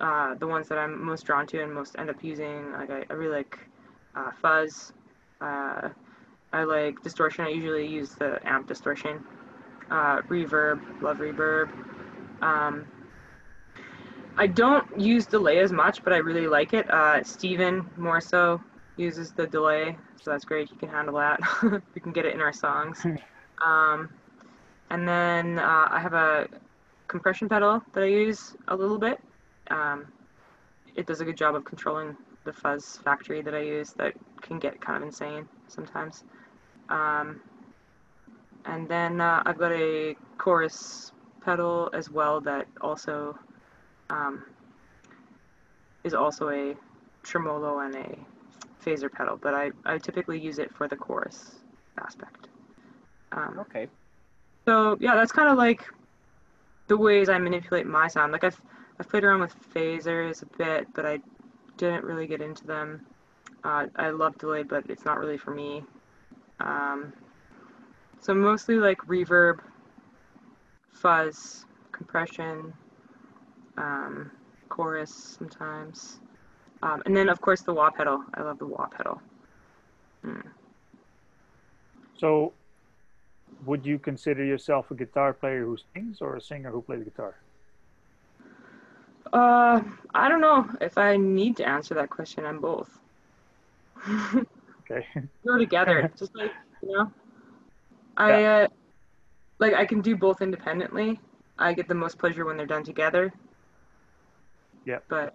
uh, the ones that I'm most drawn to and most end up using, like I, I really like uh, fuzz. Uh, I like distortion. I usually use the amp distortion. Uh, reverb, love reverb. Um, I don't use delay as much, but I really like it. Uh, Steven more so uses the delay, so that's great. He can handle that. we can get it in our songs. um, and then uh, I have a compression pedal that I use a little bit. Um, it does a good job of controlling the fuzz factory that I use that can get kind of insane sometimes. Um, and then uh, I've got a chorus pedal as well that also um, is also a tremolo and a phaser pedal, but I, I typically use it for the chorus aspect. Um, Okay. So yeah, that's kind of like the ways I manipulate my sound. Like I've I've played around with phasers a bit, but I didn't really get into them. Uh, I love delay, but it's not really for me. Um, so mostly like reverb, fuzz, compression, um, chorus sometimes, um, and then of course the wah pedal. I love the wah pedal. Mm. So, would you consider yourself a guitar player who sings or a singer who plays guitar? Uh, I don't know if I need to answer that question. I'm both. Okay. Go together, just like you know. I uh, like I can do both independently. I get the most pleasure when they're done together. Yeah. But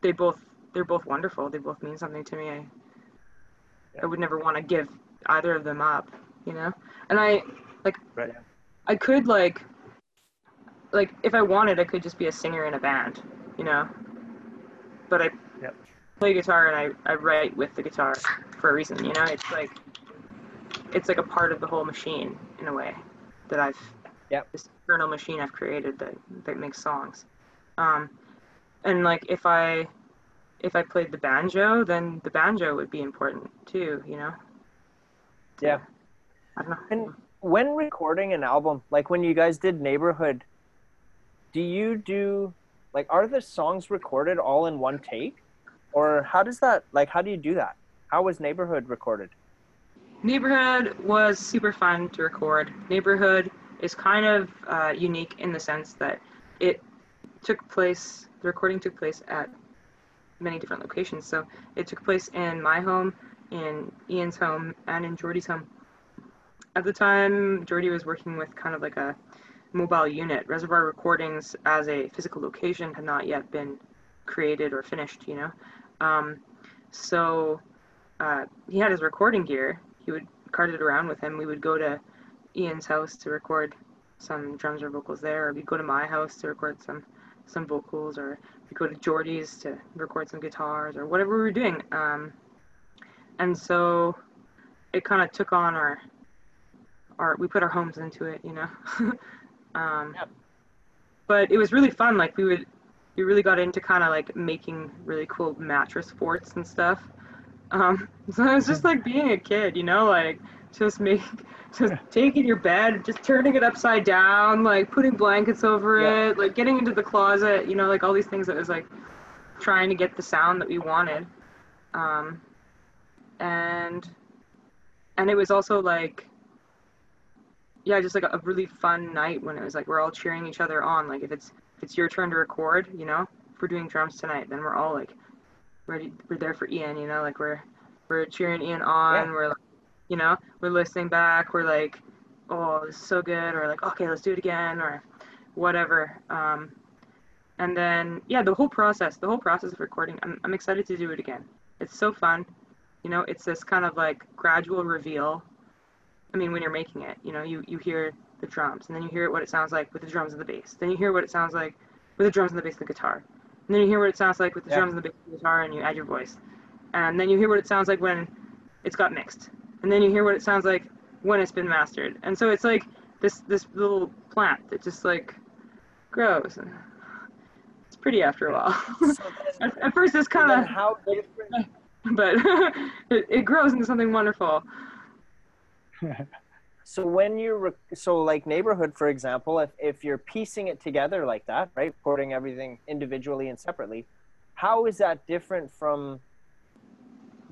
they both they're both wonderful. They both mean something to me. I I would never want to give either of them up, you know. And I like Right. I could like like if I wanted I could just be a singer in a band, you know. But I Yep. play guitar and I, I write with the guitar for a reason, you know? It's like it's like a part of the whole machine in a way that I've Yep. this internal machine I've created that that makes songs. Um and like if I if I played the banjo, then the banjo would be important too, you know? Yeah. I don't know. And when recording an album, like when you guys did Neighborhood, do you do like are the songs recorded all in one take? Or how does that like how do you do that? How was Neighborhood recorded? Neighborhood was super fun to record. Neighborhood is kind of uh, unique in the sense that it took place, the recording took place at many different locations. So it took place in my home, in Ian's home, and in Jordy's home. At the time, Jordy was working with kind of like a mobile unit. Reservoir Recordings as a physical location had not yet been created or finished, you know? Um, so uh, he had his recording gear. He would cart it around with him. We would go to Ian's house to record some drums or vocals there, or we'd go to my house to record some some vocals, or we'd go to Jordy's to record some guitars, or whatever we were doing. Um, and so it kind of took on our our we put our homes into it, you know. um, Yep. But it was really fun. Like we would we really got into kind of like making really cool mattress forts and stuff. Um, so it was just like being a kid, you know, like just make, just taking your bed, just turning it upside down, like putting blankets over Yeah. it, like getting into the closet, you know, like all these things that was like trying to get the sound that we wanted. Um, and and it was also like yeah just like a, really fun night when it was like we're all cheering each other on like if it's if it's your turn to record you know if we're doing drums tonight then we're all like ready we're there for ian you know like we're we're cheering ian on Yeah. we're like you know we're listening back we're like oh this is so good or like okay let's do it again or whatever um and then yeah the whole process the whole process of recording I'm, I'm excited to do it again it's so fun you know it's this kind of like gradual reveal i mean when you're making it you know you you hear the drums and then you hear what it sounds like with the drums and the bass. Then you hear what it sounds like with the drums and the bass and the guitar. And then you hear what it sounds like with the Yeah. drums and the bass and the guitar and you add your voice. And then you hear what it sounds like when it's got mixed. And then you hear what it sounds like when it's been mastered. And so it's like this this little plant that just like grows. And it's pretty after a while. So at, at first it's kind of how different? but it, it grows into something wonderful So when you're so like neighborhood, for example, if if you're piecing it together like that, right, recording everything individually and separately, how is that different from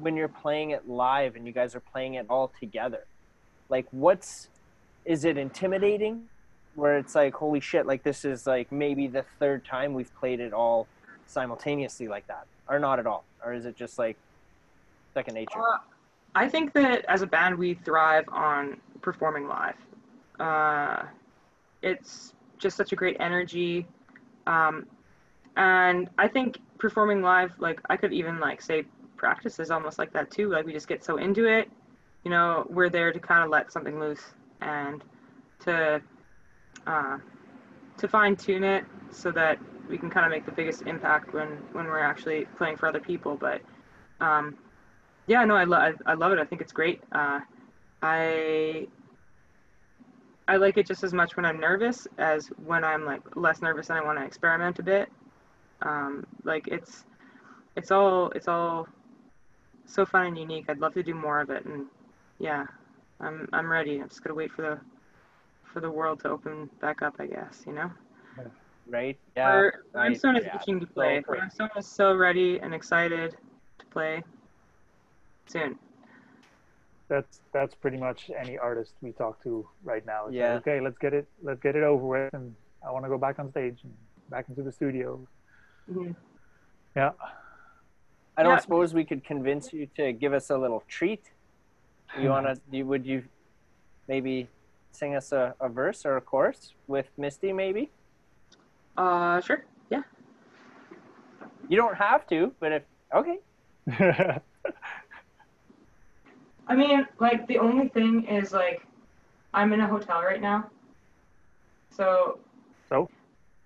when you're playing it live and you guys are playing it all together? Like, what's is it intimidating? Where it's like, holy shit, like this is like maybe the third time we've played it all simultaneously like that, or not at all, or is it just like second nature? Uh, I think that as a band, we thrive on performing live. Uh, it's just such a great energy, um, and I think performing live, like I could even like say practice is almost like that too. Like we just get so into it, you know, we're there to kind of let something loose and to uh, to fine tune it so that we can kind of make the biggest impact when when we're actually playing for other people. But um, yeah, no, I, lo- I, I love it. I think it's great. Uh, I I like it just as much when I'm nervous as when I'm like less nervous and I want to experiment a bit. Um, like it's it's all it's all so fun and unique. I'd love to do more of it, and yeah, I'm I'm ready. I'm just gonna wait for the for the world to open back up. I guess you know. Right? Yeah. We're- I'm is yeah, itching to so play. great. Rymestone is so ready and excited to play soon. that's that's pretty much any artist we talk to right now. It's like, Yeah. okay, let's get it let's get it over with, and I want to go back on stage and back into the studio. Mhm. Yeah. I don't Yeah. suppose we could convince you to give us a little treat. You wanna? You, would you maybe sing us a, a verse or a chorus with Misty? Maybe Uh, sure. Yeah. you don't have to, but if okay, I mean, like the only thing is like, I'm in a hotel right now, so. So?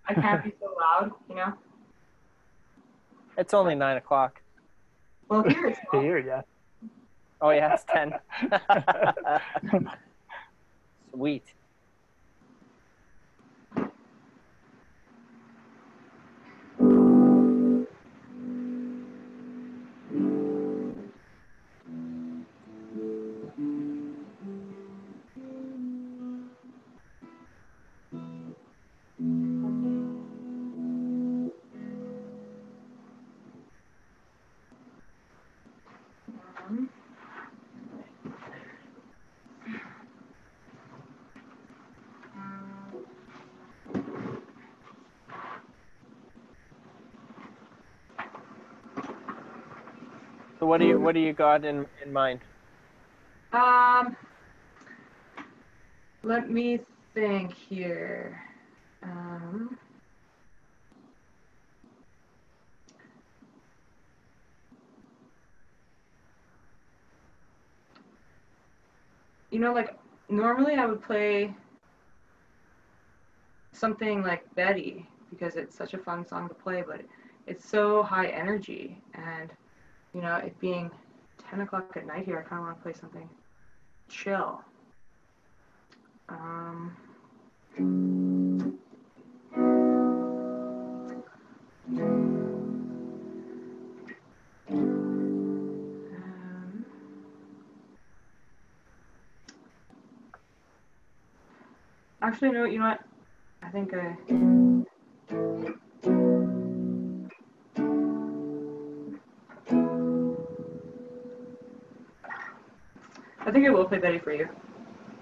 I can't be so loud, you know. it's only nine o'clock. Well, here it's not. Here, yeah. Oh yeah, it's ten. Sweet. What do you what do you got in in mind? Um, let me think here. Um, you know, like normally I would play something like Betty because it's such a fun song to play, but it's so high energy and you know, it being 10 o'clock at night here, I kind of want to play something chill. Um, um, actually, no, you know what? I think I. maybe I will play Betty for you.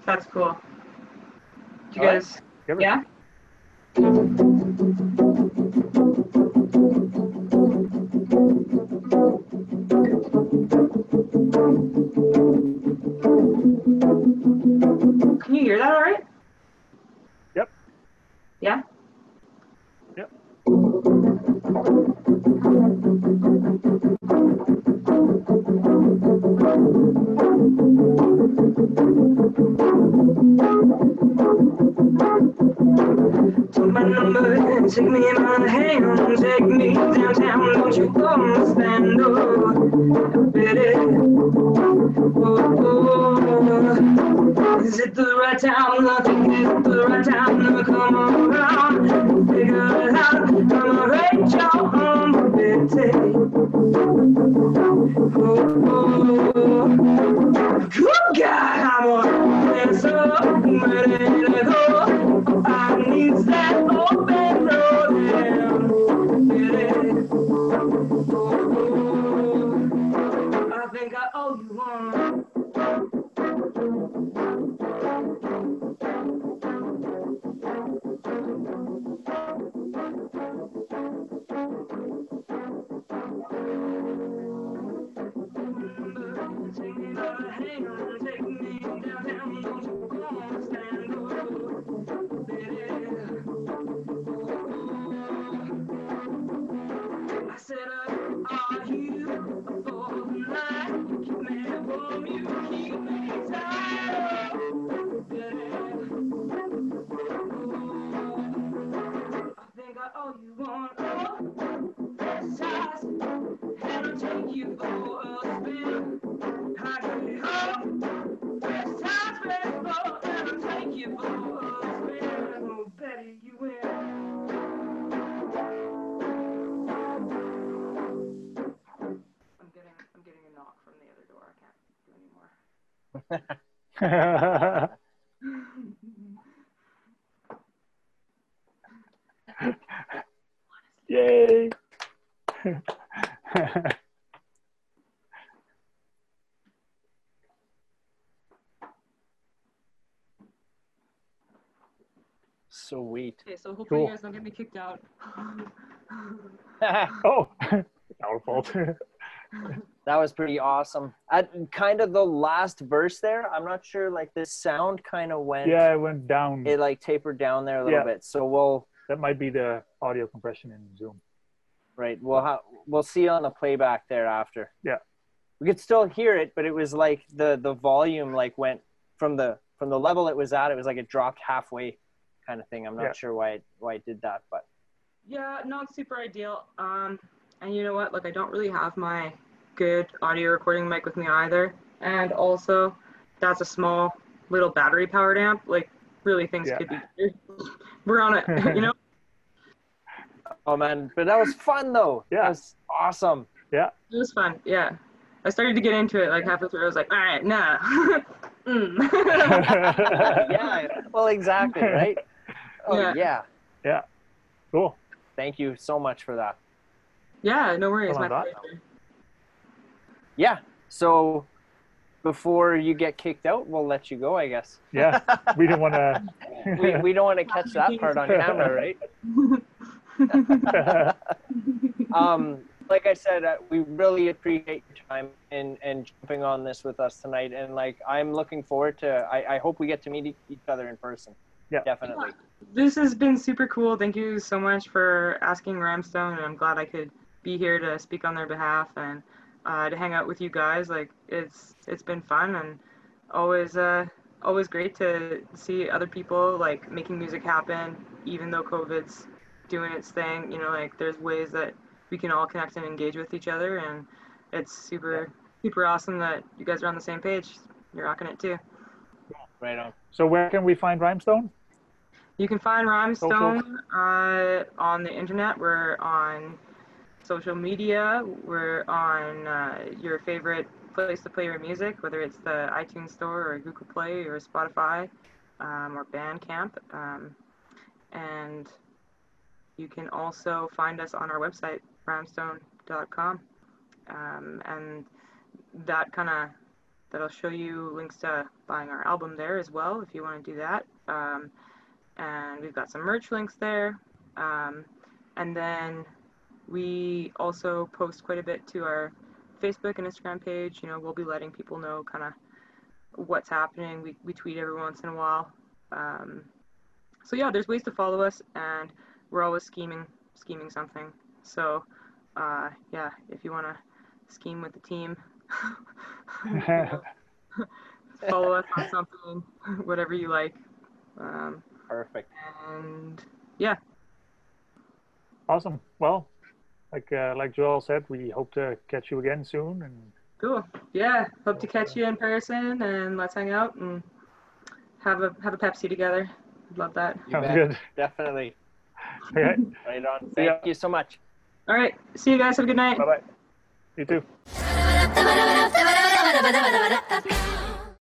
That's cool. Do you All right. guys? It. Yeah. Yay! Sweet. Okay, so hopefully Cool. you guys don't get me kicked out. oh, our fault. That was pretty awesome. At kind of the last verse there, I'm not sure. Like the sound kind of went. yeah, it went down. It like tapered down there a little Yeah. bit. So we'll that might be the audio compression in Zoom. right. We'll ha- we'll see on the playback there after. Yeah. We could still hear it, but it was like the the volume like went from the from the level it was at. It was like it dropped halfway, kind of thing. I'm not Yeah. sure why it, why it did that, but Yeah, not super ideal. Um, and you know what? Like, I don't really have my good audio recording mic with me either. And also, that's a small little battery powered amp. Like, really, things Yeah. could be. We're on it, you know. oh man, but that was fun though. Yeah. That was awesome. Yeah. It was fun. Yeah. I started to get into it like halfway through. I was like, all right, nah. mm. yeah. Well, exactly. Right. Oh Yeah. yeah. cool. Thank you so much for that. yeah, no worries. Hold My pleasure. Yeah. So before you get kicked out, we'll let you go, I guess. Yeah, we didn't want to. we don't want to catch that part on camera, right? Um, like I said, uh, we really appreciate your time and, and jumping on this with us tonight. And like, I'm looking forward to, I, I hope we get to meet each other in person. Yeah. Definitely. This has been super cool. Thank you so much for asking Rymestone, and I'm glad I could be here to speak on their behalf and uh, to hang out with you guys. Like it's it's been fun and always uh, always great to see other people like making music happen, even though COVID's doing its thing. You know, like there's ways that we can all connect and engage with each other, and it's super super awesome that you guys are on the same page. You're rocking it too. Right on. so where can we find Rymestone? You can find Rymestone uh, on the internet. We're on social media. We're on uh, your favorite place to play your music, whether it's the iTunes Store or Google Play or Spotify um, or Bandcamp. Um, and you can also find us on our website, rymestone.com. Um, and that kind of that'll show you links to buying our album there as well if you want to do that. Um, and we've got some merch links there. Um, and then we also post quite a bit to our Facebook and Instagram page. You know, we'll be letting people know kind of what's happening. We, we tweet every once in a while. Um, so yeah, there's ways to follow us, and we're always scheming scheming something. So uh, yeah, if you want to scheme with the team, follow us on something, whatever you like. Um, Perfect. and yeah, Awesome. Well, like uh, like Joel said, we hope to catch you again soon. And cool. Yeah, hope to catch you in person, and let's hang out and have a have a Pepsi together. I'd love that. Sounds good. Definitely. Okay. right on. Thank yeah. you so much. All right. See you guys. Have a good night. Bye bye. You too.